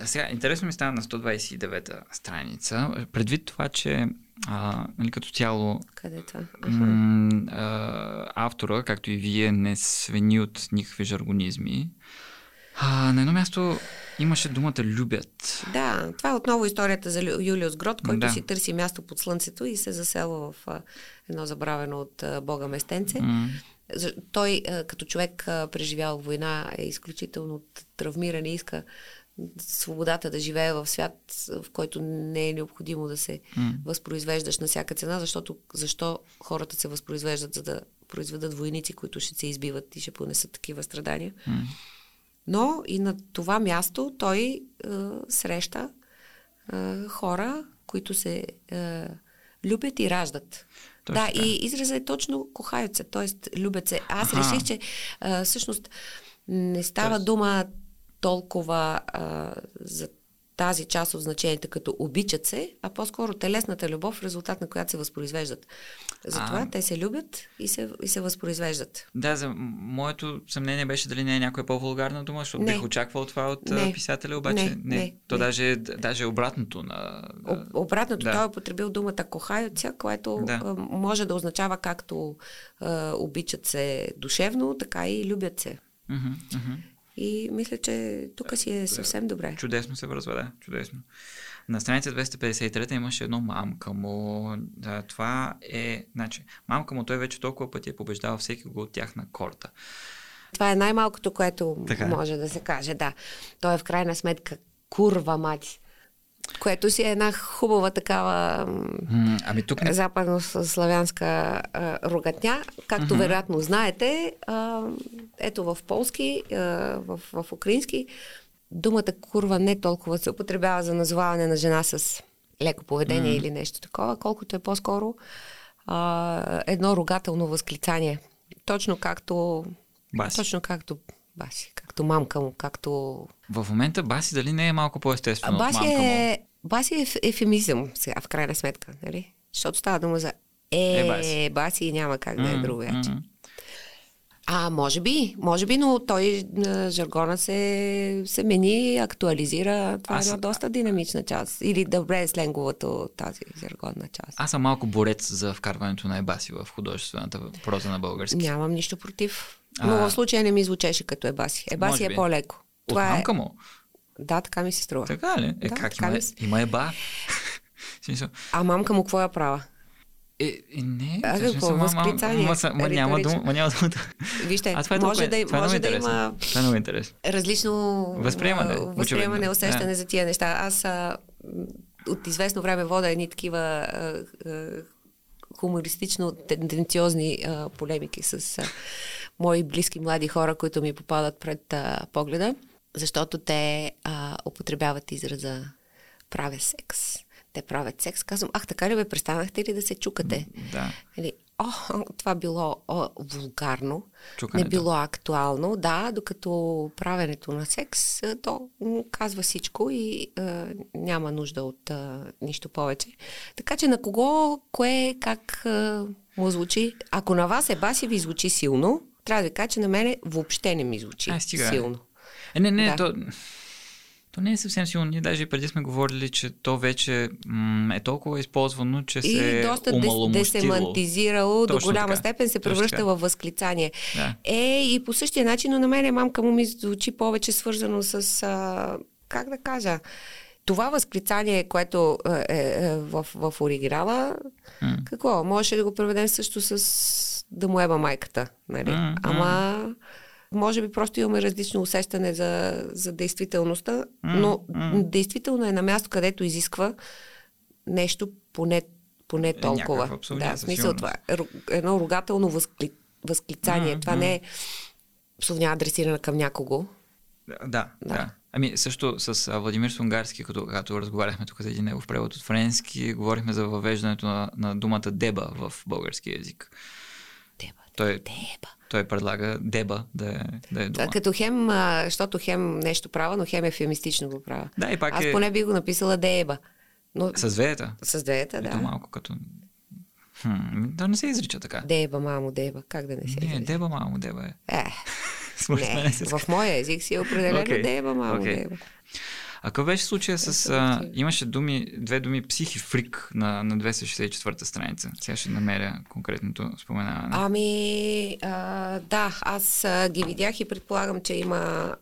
А сега, интересно ми стана на 129-та страница, предвид това, че а, нали, като цяло Къде е това? М- а, автора, както и вие, не свени от никакви жаргонизми. А, на едно място имаше думата любят. Да, това е отново историята за Юлиус Грот, който да. си търси място под слънцето и се заселва в едно забравено от Бога местенце. Mm. Той, а, като човек а, преживял война, е изключително травмиран и иска свободата да живее в свят, в който не е необходимо да се mm. възпроизвеждаш на всяка цена, защото защо хората се възпроизвеждат, за да произведат войници, които ще се избиват и ще понесат такива страдания. Mm. Но и на това място той е, среща е, хора, които се е, любят и раждат. Точно да, така. и израза е точно кохаят се, т.е. любят се. Аз Аха. реших, че е, всъщност не става Тоест... дума толкова а, за тази част от значенията като обичат се, а по-скоро телесната любов, в резултат на която се възпроизвеждат. Затова а... те се любят и се, и се възпроизвеждат. Да, за моето съмнение беше дали не е някоя по-вулгарна дума, защото не. бих очаквал това от не. писателя, обаче не. не. не. То не. Даже, даже обратното на... обратното, да. той е потребил думата кохайоця, което да. може да означава както а, обичат се душевно, така и любят се. Uh-huh, uh-huh. И мисля, че тук си е съвсем добре. Чудесно се връзва, да. Чудесно. На страница 253 имаше едно мамка му. Да, това е... Значи, мамка му той вече толкова пъти е побеждава всеки го от тях на корта. Това е най-малкото, което така. може да се каже, да. Той е в крайна сметка курва мати което си е една хубава такава ами тук не... западно-славянска рогатня. Както mm-hmm. вероятно знаете, а, ето в полски, а, в, в украински, думата курва не толкова се употребява за назоваване на жена с леко поведение mm. или нещо такова, колкото е по-скоро а, едно рогателно възклицание. Точно както... Баси. Точно както Баси, както мамка му, както... В момента Баси дали не е малко по-естествено баси от мамка е, му? Баси е ефемизъм сега, в крайна сметка, нали? Защото става дума за е, е баси. баси и няма как да е друго Mm-hmm. А, може би, може би, но той на жаргона се, се мени, актуализира. Това Аз... е една доста динамична част. Или добре е сленговото тази жаргонна част. Аз съм малко борец за вкарването на ебаси в художествената проза на български. Нямам нищо против. Но а... в случая не ми звучеше като ебаси. Ебаси е по-леко. Това От мамка е... му? Да, така ми се струва. Така ли? Е, да, как има, ми... има еба? а мамка му какво я права? Е, е не, а, какво? Възклицание. Ма, ма, няма дума, ма няма думата. Вижте, а това е може, да, това е може да има това е много интересно. различно възприемане, възприемане усещане да. за тия неща. Аз а, от известно време вода едни такива а, а, хумористично тенденциозни а, полемики с а, мои близки млади хора, които ми попадат пред а, погледа, защото те а, употребяват израза правя секс те правят секс. Казвам, ах, така ли бе, престанахте ли да се чукате? Да. Или, о, това било о, вулгарно, Чукането. не било актуално, да, докато правенето на секс, то казва всичко и е, няма нужда от е, нищо повече. Така че на кого, кое, как е, му звучи? Ако на вас е баси ви звучи силно, трябва да кажа, че на мене въобще не ми звучи а, силно. Е, не, не, да. то... То не е съвсем силно. Ние даже преди сме говорили, че то вече м- е толкова използвано, че се и доста десемантизирало, до голяма така. степен се превръща във възклицание. Да. Е, и по същия начин, но на мен мамка му ми звучи повече свързано с, а, как да кажа, това възклицание, което е, е в, в оригинала, М. какво? Можеше да го преведем също с да му еба майката, нали? М, Ама може би просто имаме различно усещане за, за действителността, но м. действително е на място, където изисква нещо поне, поне толкова. някаква абсолютна да, в смисъл това. е Едно ругателно възкли, възклицание. М, това не е псовня адресирана към някого. Да, да, да. Ами също с Владимир Сунгарски, като, когато разговаряхме тук за един негов превод от френски, говорихме за въвеждането на, на думата деба в български язик. Той, деба. той предлага деба да е, да е дума. като хем, а, защото хем нещо права, но хем ефемистично го права. Да, и пак Аз е поне би го написала деба. Но с веята. с двете, Ето да. малко като... Хм, да не се изрича така. Деба, мамо, деба. Как да не се Не, деба мамо, деба е. Е, не, се в моя език си е определено Окей, деба, мамо, окей. деба. А какъв беше случая с... А, имаше думи, две думи псих и фрик на, на 264-та страница. Сега ще намеря конкретното споменаване. Ами, а, да, аз а, ги видях и предполагам, че има...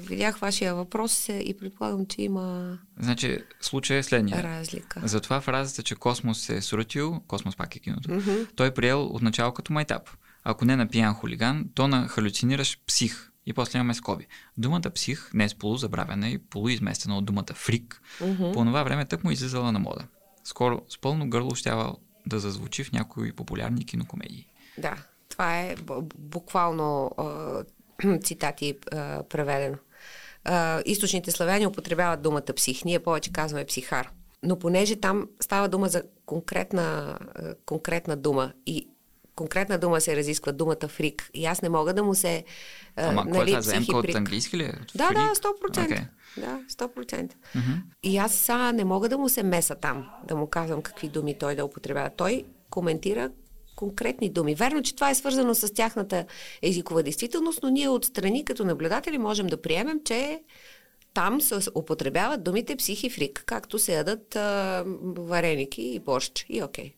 Видях вашия въпрос и предполагам, че има Значи, случай е следния. разлика. Затова фразата, че Космос се е срутил, Космос пак е киното, Мгм. той е приел отначало като майтап. Ако не на пиян хулиган, то на халюциниращ псих. И после имаме скоби. Думата псих не е полузабравена и полуизместена от думата фрик. Мгм. По това време тък му излизала на мода. Скоро с пълно гърло щява да зазвучи в някои популярни кинокомедии. Да, това е буквално а, цитати а, преведено. А, източните славяни употребяват думата псих. Ние повече казваме психар. Но понеже там става дума за конкретна, конкретна дума и конкретна дума се разисква думата фрик. И аз не мога да му се... а, Ама кой е това? псих и Заемка от английски ли е? От Да, фрик? да, 100%. Окей. Да, 100%. Мгм. И аз сега не мога да му се меса там, да му казвам какви думи той да употребява. Той коментира конкретни думи. Верно, че това е свързано с тяхната езикова действителност, но ние отстрани като наблюдатели можем да приемем, че там се употребяват думите псих и фрик, както се ядат а, вареники и борщ. И окей.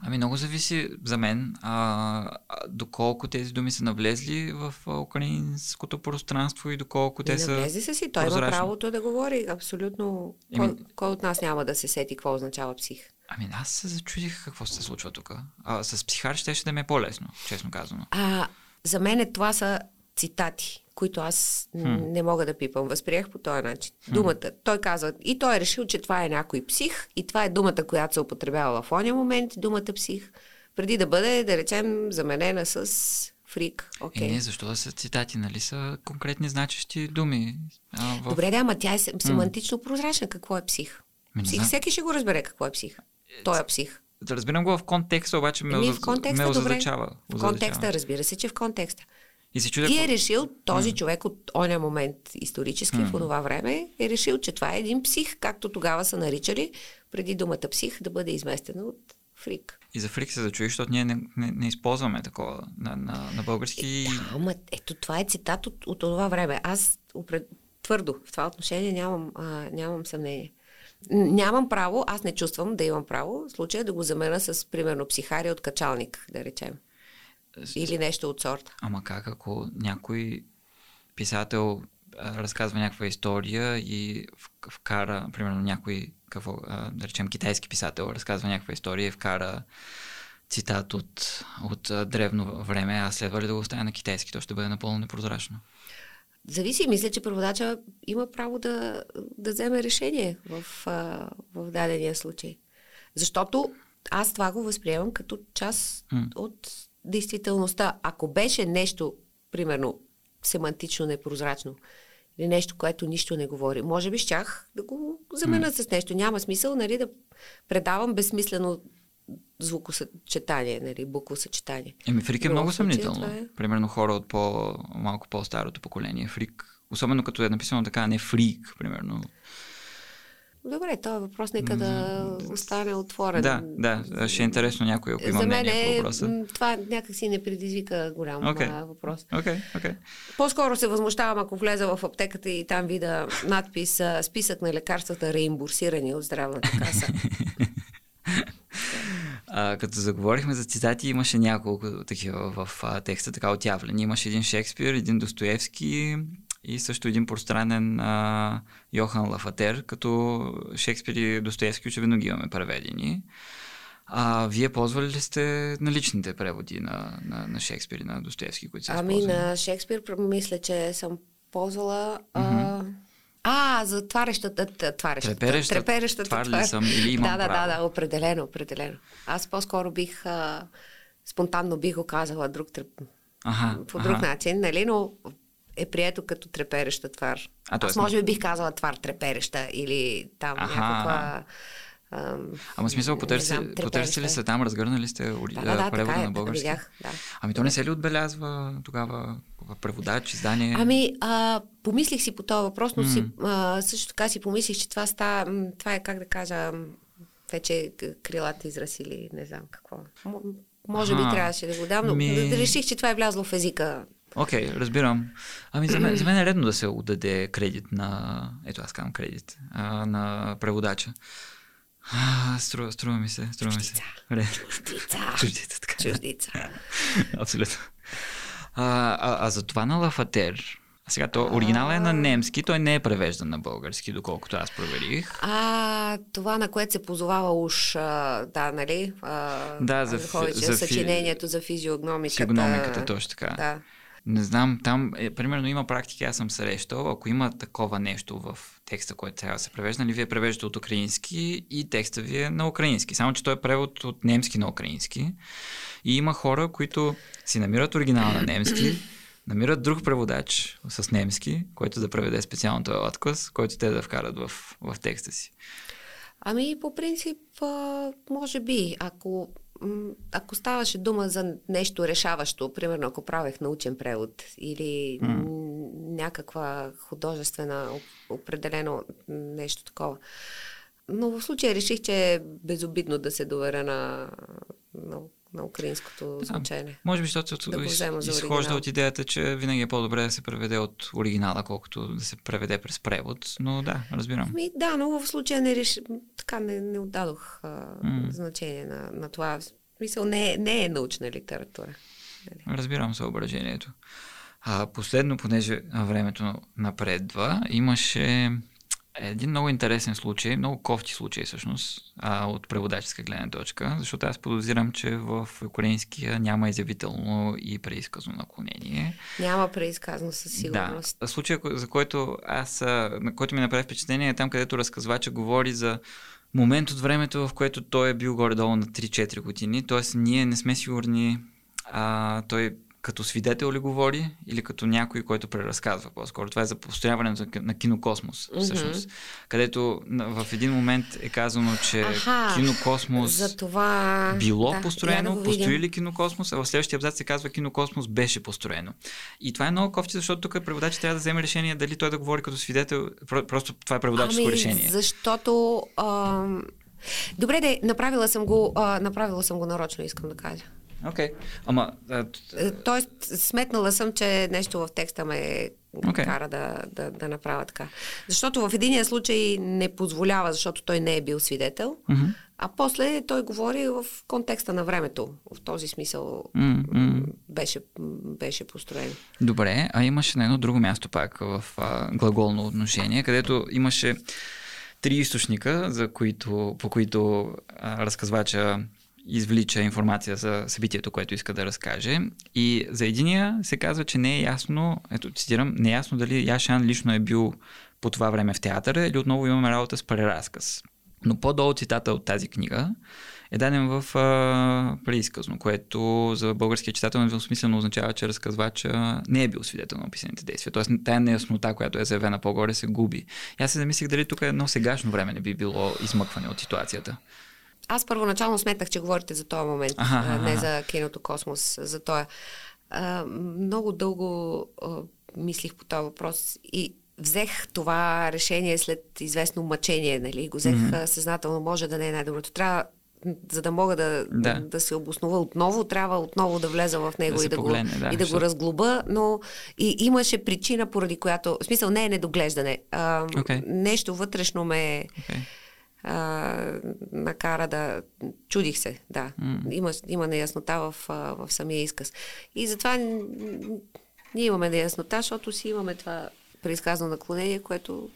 Ами много зависи за мен а, доколко тези думи са навлезли в украинското пространство и доколко те И са... навлезе се си. Той има прозрачни. правото да говори. Абсолютно. Кой, Еми- кой от нас няма да се сети какво означава псих? Ами аз се зачудих какво се случва тук. А, с психар ще, ще да ми е по-лесно, честно казано. А, за мен това са цитати, които аз м- не мога да пипам. Възприех по този начин. Думата. Той казва, и той е решил, че това е някой псих, и това е думата, която се употребява в ония момент, думата псих, преди да бъде, да речем, заменена с фрик. Okay. Е, не, защо да са цитати, нали са конкретни значещи думи. А, в... Добре, да, ама тя е се- семантично прозрачна. Какво е псих? Ми Псих, всеки ще го разбере какво е псих. Той е псих. Да разбирам го в контекста, обаче ме, Еми, в контекста, ме озадачава. В контекста, разбира се, че в контекста. И се чудя... И е решил, този човек от оня момент исторически, в това време, е решил, че това е един псих, както тогава са наричали, преди думата псих да бъде изместена от фрик. И за фрик се зачуди, защото ние не, не, не използваме такова на, на, на български. и- Да, ама ето това е цитат от, от това време. Аз упред, твърдо в това отношение нямам, а, нямам съмнение. Нямам право, аз не чувствам да имам право в случая да го замена с, примерно, психария от качалник, да речем. Или нещо от сорта. Ама как ако някой писател а, разказва някаква история и вкара, примерно някой, какво, а, да речем китайски писател, разказва някаква история и вкара цитат от, от а, древно време, аз следва ли да го оставя на китайски, то ще бъде напълно непрозрачно. Зависи, мисля, че преводача има право да, да вземе решение в, а, в дадения случай. Защото аз това го възприемам като част М. от действителността. Ако беше нещо, примерно, семантично непрозрачно, или нещо, което нищо не говори, може би щях да го заменя с нещо. Няма смисъл, нали, да предавам безсмислено звукосъчетание, нали, буквосъчетание. Еми, Фрик е много съмнително. е. Примерно хора от по, малко по-старото поколение. Фрик, особено като е написано така, не фрик, примерно. Добре, този въпрос нека да остане отворен. Да, да, ще е интересно някой, ако има За мен мнение по е, въпроса. м, това някакси не предизвика голям а, въпрос. Окей, окей. По-скоро се възмущавам, ако влеза в аптеката и там вида надпис списък на лекарствата реимбурсирани от здравната каса. А, като заговорихме за цитати, имаше няколко такива в а, текста, така отявлени. Имаше един Шекспир, един Достоевски и също един пространен а, Йохан Лафатер, като Шекспир и Достоевски очевидно ги имаме преведени. А вие ползвали ли сте наличните преводи на, на, на Шекспир и на Достоевски, които са Ами на Шекспир мисля, че съм ползвала... А, а, за тварещата, тварещата, Трепереща треперещата твар ли твар. съм или имам да, да, право? да, да, определено, определено. Аз по-скоро бих, а, спонтанно бих го казала друг, треп... Аха, по друг аха. начин, нали, но е прието като трепереща твар. А, Аз може би бих казала твар трепереща или там Аха. някаква... Ам, Ама смисъл, потърсили трепереща. се там, разгърнали сте Да, да, да, превода е, на български? видях, да. Ами то не се ли отбелязва тогава преводач, издание? Ами, а, помислих си по този въпрос, но си, а, също така си помислих, че това, ста, това е, как да кажа, вече крилата израз или не знам какво. Може би Аха. трябваше да го дам, но Ми- реших, че това е влязло в езика. Окей, разбирам. Ами за мен, за мен е редно да се отдаде кредит на... Ето аз казвам кредит. А, на преводача. А, струва, струва ми се, струва ми се. Чуждица. Чуждица. Чуждица, така. Чуждица. Абсолютно. А, а, а за това на Лафатер, а сега то оригинал е на немски, той не е превеждан на български, доколкото аз проверих. А, това, на което се позовава уж, а, да, нали? А, Да, за Андрухович, за фи- съчинението за физиогномиката. Физиогномиката, точно така. Да. Не знам, там е, примерно има практики, аз съм срещал, ако има такова нещо в текста, който трябва да се превежда, нали вие превеждате от украински и текста ви е на украински, само че той е превод от немски на украински и има хора, които си намират оригинал на немски, намират друг преводач с немски, който да преведе специално този отказ, който те да вкарат в, в текста си. Ами, по принцип, може би, ако, ако ставаше дума за нещо решаващо, примерно ако правех научен превод или м, някаква художествена, оп- определено нещо такова. Но в случая реших, че е безобидно да се доверя на, на, на украинското звучение. Може би, защото Да из, изхожда от идеята, че винаги е по-добре да се преведе от оригинала, колкото да се преведе през превод. Но да, разбирам. Ми, да, но в случая не реш... така не, не отдадох а, М. значение на, на това. В смисъл, не, не е научна литература. Нали? Разбирам съображението. А, последно, понеже а, времето напредва, имаше един много интересен случай, много кофти случай всъщност, а, от преводаческа гледна точка, защото аз подозирам, че в украинския няма изявително и преизказно наклонение. Няма преизказано със сигурност. Да. Случая, за който аз, на който ми направи впечатление е там, където разказвача говори за момент от времето, в което той е бил горе-долу на 3-4 години. Тоест, ние не сме сигурни а, той като свидетел ли говори или като някой, който преразказва по-скоро. Това е за построяването на- кинокосмос, всъщност. Където на- в един момент е казано, че Аха, кинокосмос За това... било да, построено, да построи ли кинокосмос, а в следващия абзац се казва кинокосмос беше построено. И това е много кофти, защото тук преводач трябва да вземе решение дали той да говори като свидетел. Про- Просто това е преводаческо ами, решение. Защото... Ам... Добре, де, направила съм го, а, направила съм го нарочно, искам да кажа. Окей. Ама, а, Е, Тоест, сметнала съм, че нещо в текста ме Окей. кара да, да, да направя така. Защото в единия случай не позволява, защото той не е бил свидетел, Мгм. а после той говори в контекста на времето. В този смисъл м. беше, беше построен. Добре, а имаше на едно друго място пак в а, глаголно отношение, където имаше три източника, за които, по които а, разказвача извлича информация за събитието, което иска да разкаже. И за единия се казва, че не е ясно, ето цитирам, не е ясно дали Яшан лично е бил по това време в театъра или отново имаме работа с преразказ. Но по-долу цитата от тази книга е даден в а, преизказно, което за българския читател недвусмислено означава, че разказвача не е бил свидетел на описаните действия. Тоест тая неяснота, която е заявена по-горе, се губи. И аз се замислих дали тук едно сегашно време не би било измъкване от ситуацията. Аз първоначално сметнах, че говорите за този момент, а, не за киното Космос, за този. А, много дълго а, мислих по този въпрос и взех това решение след известно мъчение, нали? Го взех mm-hmm. съзнателно, може да не е най-доброто. Трябва за да мога да, да. да се обоснова отново, трябва отново да влеза в него да и, да погледне, го, да, и да го разглоба, но и имаше причина, поради която, в смисъл не е недоглеждане, а, okay. нещо вътрешно ме okay. А, накара да, чудих се, да, mm. има, има неяснота в, в самия изказ. И затова ние имаме неяснота, защото си имаме това преизказано наклонение, което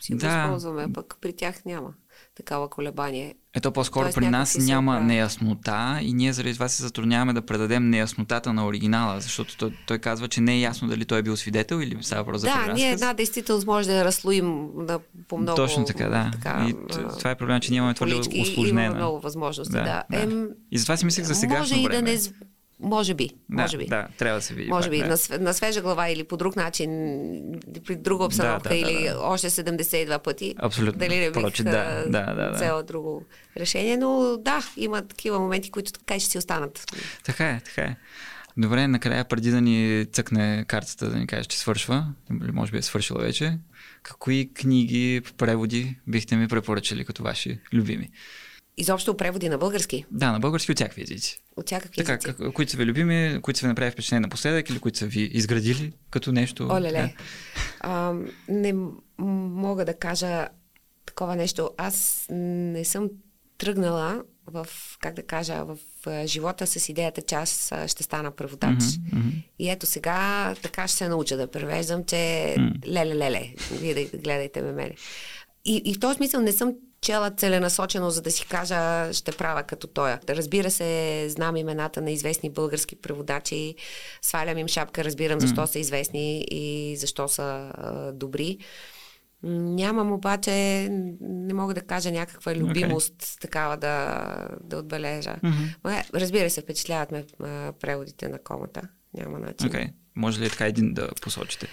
си да. използваме, пък при тях няма такава колебание. Ето по-скоро Тоест, при нас няма се... неяснота и ние заради това се затрудняваме да предадем неяснотата на оригинала, защото той, той казва, че не е ясно дали той е бил свидетел или става въпрос за Да, ние една действителност може да я разслоим на, по много... Точно така, да. Така, и това е проблема, че ние имаме твърде усложнена. Имаме много възможности, да. да. да. Ем, и затова си мислех за сега. Може и да не може би. Да, може би. Да, трябва да се види. Може би. Да. На, на свежа глава или по друг начин, при друга обстановка да, да, или да, още 72 пъти. Абсолютно. Дали не бих Прочи, да, да, да, друго решение. Но да, има такива моменти, които така ще си останат. Така е, така е. Добре, накрая, преди да ни цъкне картата, да ни кажеш, че свършва, или може би е свършила вече, какви книги, преводи бихте ми препоръчали като ваши любими? Изобщо преводи на български? Да, на български от всякакви езици. От всякакви така, езици. Как, които са ви любими, които са ви направили впечатление напоследък или които са ви изградили като нещо? Оле, да. а, не мога да кажа такова нещо. Аз не съм тръгнала в, как да кажа, в живота с идеята, че аз ще стана преводач. Mm-hmm, mm-hmm. И ето сега така ще се науча да превеждам, че mm. леле-леле, вие да гледайте ме мене. И, и в този смисъл не съм чела целенасочено, за да си кажа, ще правя като тоя. Разбира се, знам имената на известни български преводачи, свалям им шапка, разбирам защо mm. са известни и защо са а, добри. Нямам обаче, не мога да кажа някаква любимост okay. такава да, да отбележа. Mm-hmm. Разбира се, впечатляват ме преводите на комата. Няма начин. Okay. Може ли така един да посочите?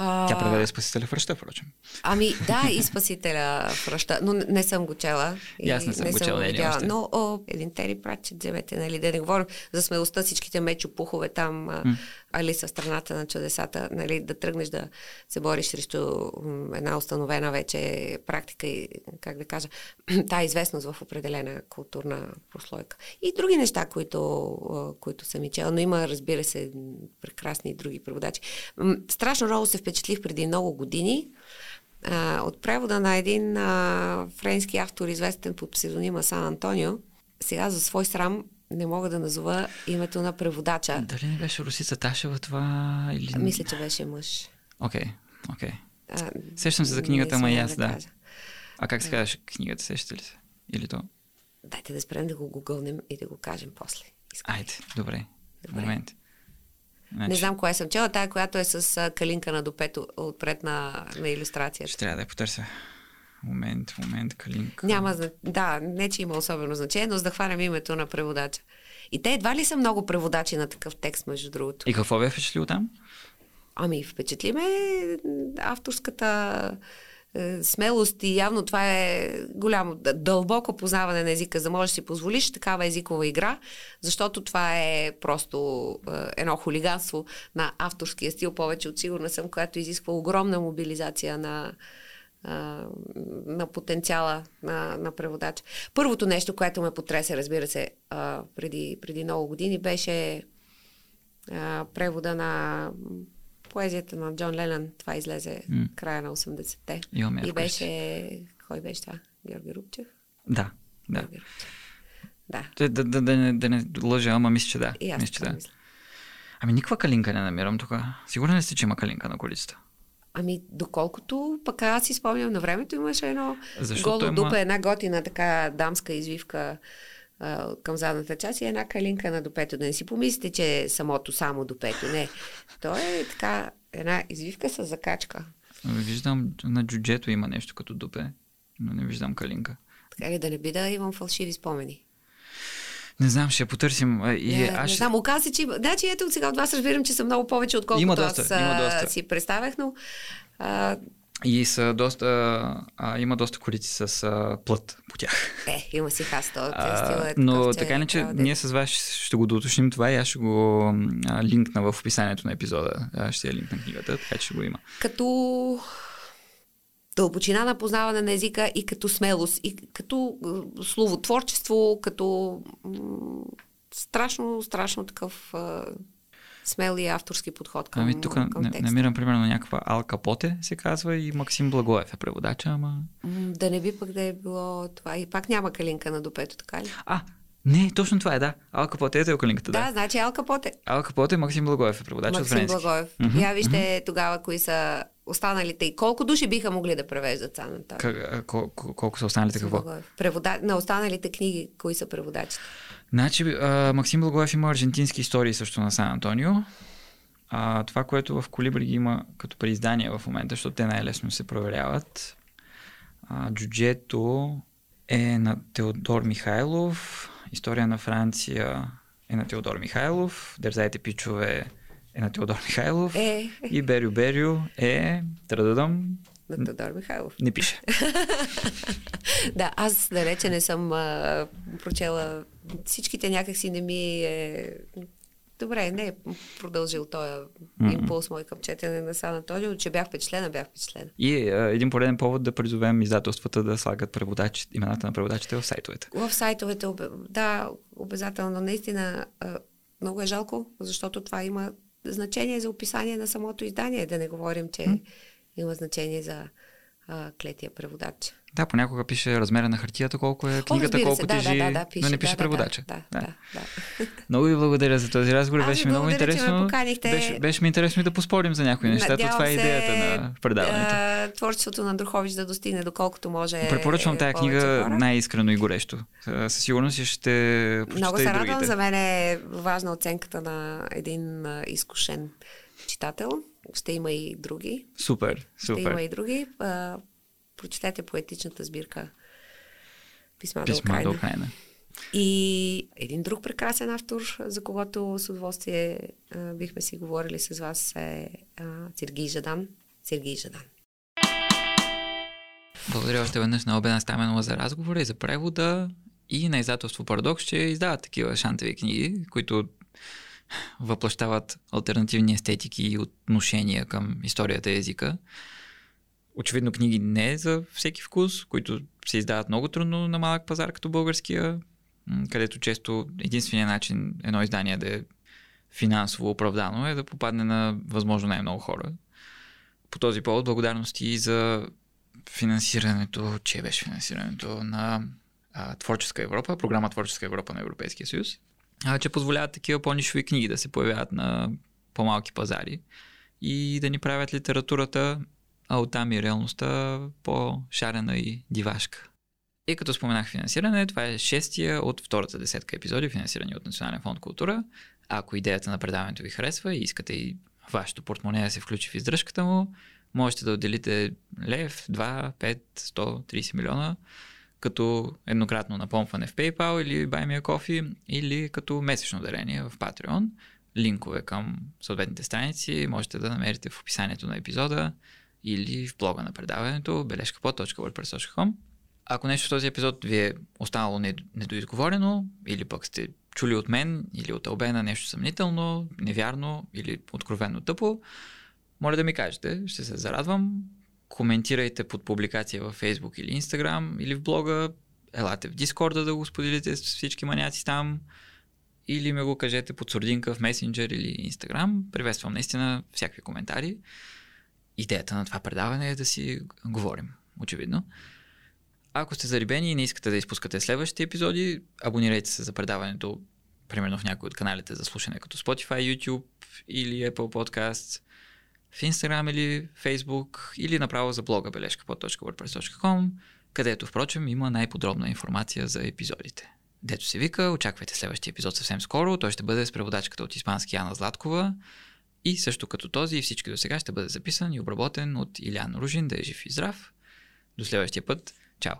А... Тя преведе Спасителя в ръща, впрочем. Ами да, и Спасителя в ръща, но не съм го чела. И аз не съм не го чела, не, още. Но о, един Тери Пратчет, вземете, нали, да не говорим за смелостта, всичките мечопухове там, mm. Алиса, страната на чудесата, нали, да тръгнеш да се бориш срещу една установена вече практика и, как да кажа, тая известност в определена културна прослойка. И други неща, които, които съм и чела, но има, разбира се, прекрасни други преводачи. Страшно много се впечатлих преди много години а, от превода на един а, френски автор, известен под псевдонима Сан Антонио. Сега за свой срам не мога да назова името на преводача. Дали не беше Русица Ташева това? Или... А, мисля, че беше мъж. Окей, okay, окей. Okay. Сещам се за книгата, ама и аз, да. да. А как се казваш книгата, сещате ли се? Или то? Дайте да спрем да го гугълнем и да го кажем после. Искам. Айде, добре. добре. Момент. Значи... Не знам коя съм чела, тая, която е с калинка на допето отпред на, на иллюстрацията. Ще трябва да я потърся. Момент, момент, калинка. Няма, да, не че има особено значение, но за да хванем името на преводача. И те едва ли са много преводачи на такъв текст, между другото. И какво бе впечатлил там? Ами, впечатли ме авторската е, смелост и явно това е голямо, дълбоко познаване на езика, за да можеш да си позволиш такава езикова игра, защото това е просто е, едно хулиганство на авторския стил, повече от сигурна съм, която изисква огромна мобилизация на, на потенциала на, на преводач. Първото нещо, което ме потресе, разбира се, преди, преди много години, беше превода на поезията на Джон Ленън. Това излезе mm. края на 80-те. Имаме и беше... Кой беше това? Георги Рубчев? Да, да. Да. Да, да, да, да, не, да не лъжа, ама мисля, че да. И аз мисля, че да. Мисля. Ами никаква калинка не намирам тук. Сигурен ли сте, че има калинка на колицата? Ами, доколкото пък аз си спомням на времето, имаше едно Защото голо дупа, една готина така дамска извивка а, към задната част и една калинка на допето. Да не си помислите, че е самото само допето. Не. То е така една извивка с закачка. Виждам, на джуджето има нещо като дупе, но не виждам калинка. Така ли да не би да имам фалшиви спомени? Не знам, ще потърсим. И не, аз не знам, оказа се, че... Да, че ето сега от вас разбирам, че са много повече, отколкото има доста, аз има доста. си представях, но... А... И са доста... А, има доста корици с а, плът по тях. Е, има си хаста. Е но такъв, така не, че да... ние с вас ще го доуточним това и аз ще го а, линкна в описанието на епизода. А, ще я линкна книгата, така че ще го има. Като дълбочина на познаване на езика и като смелост, и като словотворчество, като м- страшно, страшно такъв а, смел и авторски подход към, ами, тук към текста. намирам примерно някаква Ал Капоте, се казва, и Максим Благоев е преводача, ама... Да не би пък да е било това. И пак няма калинка на допето, така ли? А, не, точно това е, да. Алка Поте е калинката, да. Да, значи Алка Поте. Алка Поте, Максим Благоев е преводач Максим от френски. Благоев. Mm-hmm. Я вижте mm-hmm. тогава кои са останалите и колко души биха могли да превеждат Сан К- кол- колко са останалите какво? Превода... На останалите книги, кои са преводачите? Значи, а, Максим Благоев има аржентински истории също на Сан Антонио. А, това, което в Колибри ги има като преиздание в момента, защото те най-лесно се проверяват. А, джуджето е на Теодор Михайлов, История на Франция е на Теодор Михайлов, Дързайте пичове е на Теодор Михайлов е. и Берю Берю е трададам на Теодор Михайлов. Не пише. да, аз далече не съм а, прочела всичките някакси не ми е Добре, не е продължил този mm-hmm. импулс мой към четене на Сан Антонио, че бях впечатлена, бях впечатлена. И е, един пореден повод да призовем издателствата да слагат преводачи, имената на преводачите в сайтовете. В сайтовете, да, обязателно. Наистина, много е жалко, защото това има значение за описание на самото издание, да не говорим, че mm-hmm. има значение за а, клетия преводач. Да, понякога пише размера на хартията, колко е книгата, О, колко се, тежи, да, да, да, пише, но не пише да, преводача. Да, да, да. да, да. Много ви благодаря за този разговор, ами, беше много интересно. Беше, беше ми интересно и да поспорим за някои неща. Това е идеята на предаването. А, творчеството на Друхович да достигне доколкото може. Препоръчвам тази книга най-искрено и горещо. Със сигурност ще Много се радвам. За мен е важна оценката на един изкушен читател. Ще има и други. Супер, супер. Ще има и други прочетете поетичната сбирка Писма, Писма до Украина. И един друг прекрасен автор, за когото с удоволствие а, бихме си говорили с вас е а, Сергей Жадан. Сергей Жадан. Благодаря още веднъж на Обена Стаменова за разговора и за превода и на издателство Парадокс, че издават такива шантови книги, които въплащават альтернативни естетики и отношения към историята и езика очевидно книги не е за всеки вкус, които се издават много трудно на малък пазар като българския, където често единствения начин едно издание да е финансово оправдано е да попадне на възможно най-много хора. По този повод благодарности за финансирането, че беше финансирането на а, Творческа Европа, програма Творческа Европа на Европейския съюз, а, че позволяват такива по-нишови книги да се появяват на по-малки пазари и да ни правят литературата а оттам и реалността по-шарена и дивашка. И като споменах финансиране, това е шестия от втората десетка епизоди, финансирани от Национален фонд култура. Ако идеята на предаването ви харесва и искате и вашето портмоне да се включи в издръжката му, можете да отделите лев, 2, 5, 100, 30 милиона, като еднократно напомпване в PayPal или Buy Me a Coffee, или като месечно дарение в Patreon. Линкове към съответните страници можете да намерите в описанието на епизода или в блога на предаването бележкапод.wordpress.com. Ако нещо в този епизод ви е останало недоизговорено, или пък сте чули от мен или от Албена нещо съмнително, невярно или откровенно тъпо, моля да ми кажете, ще се зарадвам. Коментирайте под публикация във Facebook или Instagram или в блога, елате в Дискорда да го споделите с всички маняци там или ме го кажете под сурдинка в Messenger или Instagram. Приветствам наистина всякакви коментари идеята на това предаване е да си говорим, очевидно. Ако сте зарибени и не искате да изпускате следващите епизоди, абонирайте се за предаването, примерно в някои от каналите за слушане, като Spotify, YouTube или Apple Podcasts, в Instagram или Facebook, или направо за блога бележка.wordpress.com, където, впрочем, има най-подробна информация за епизодите. Дето се вика, очаквайте следващия епизод съвсем скоро. Той ще бъде с преводачката от испански Яна Златкова. И също като този и всички до сега ще бъде записан и обработен от Илян Ружин, да е жив и здрав. До следващия път. Чао!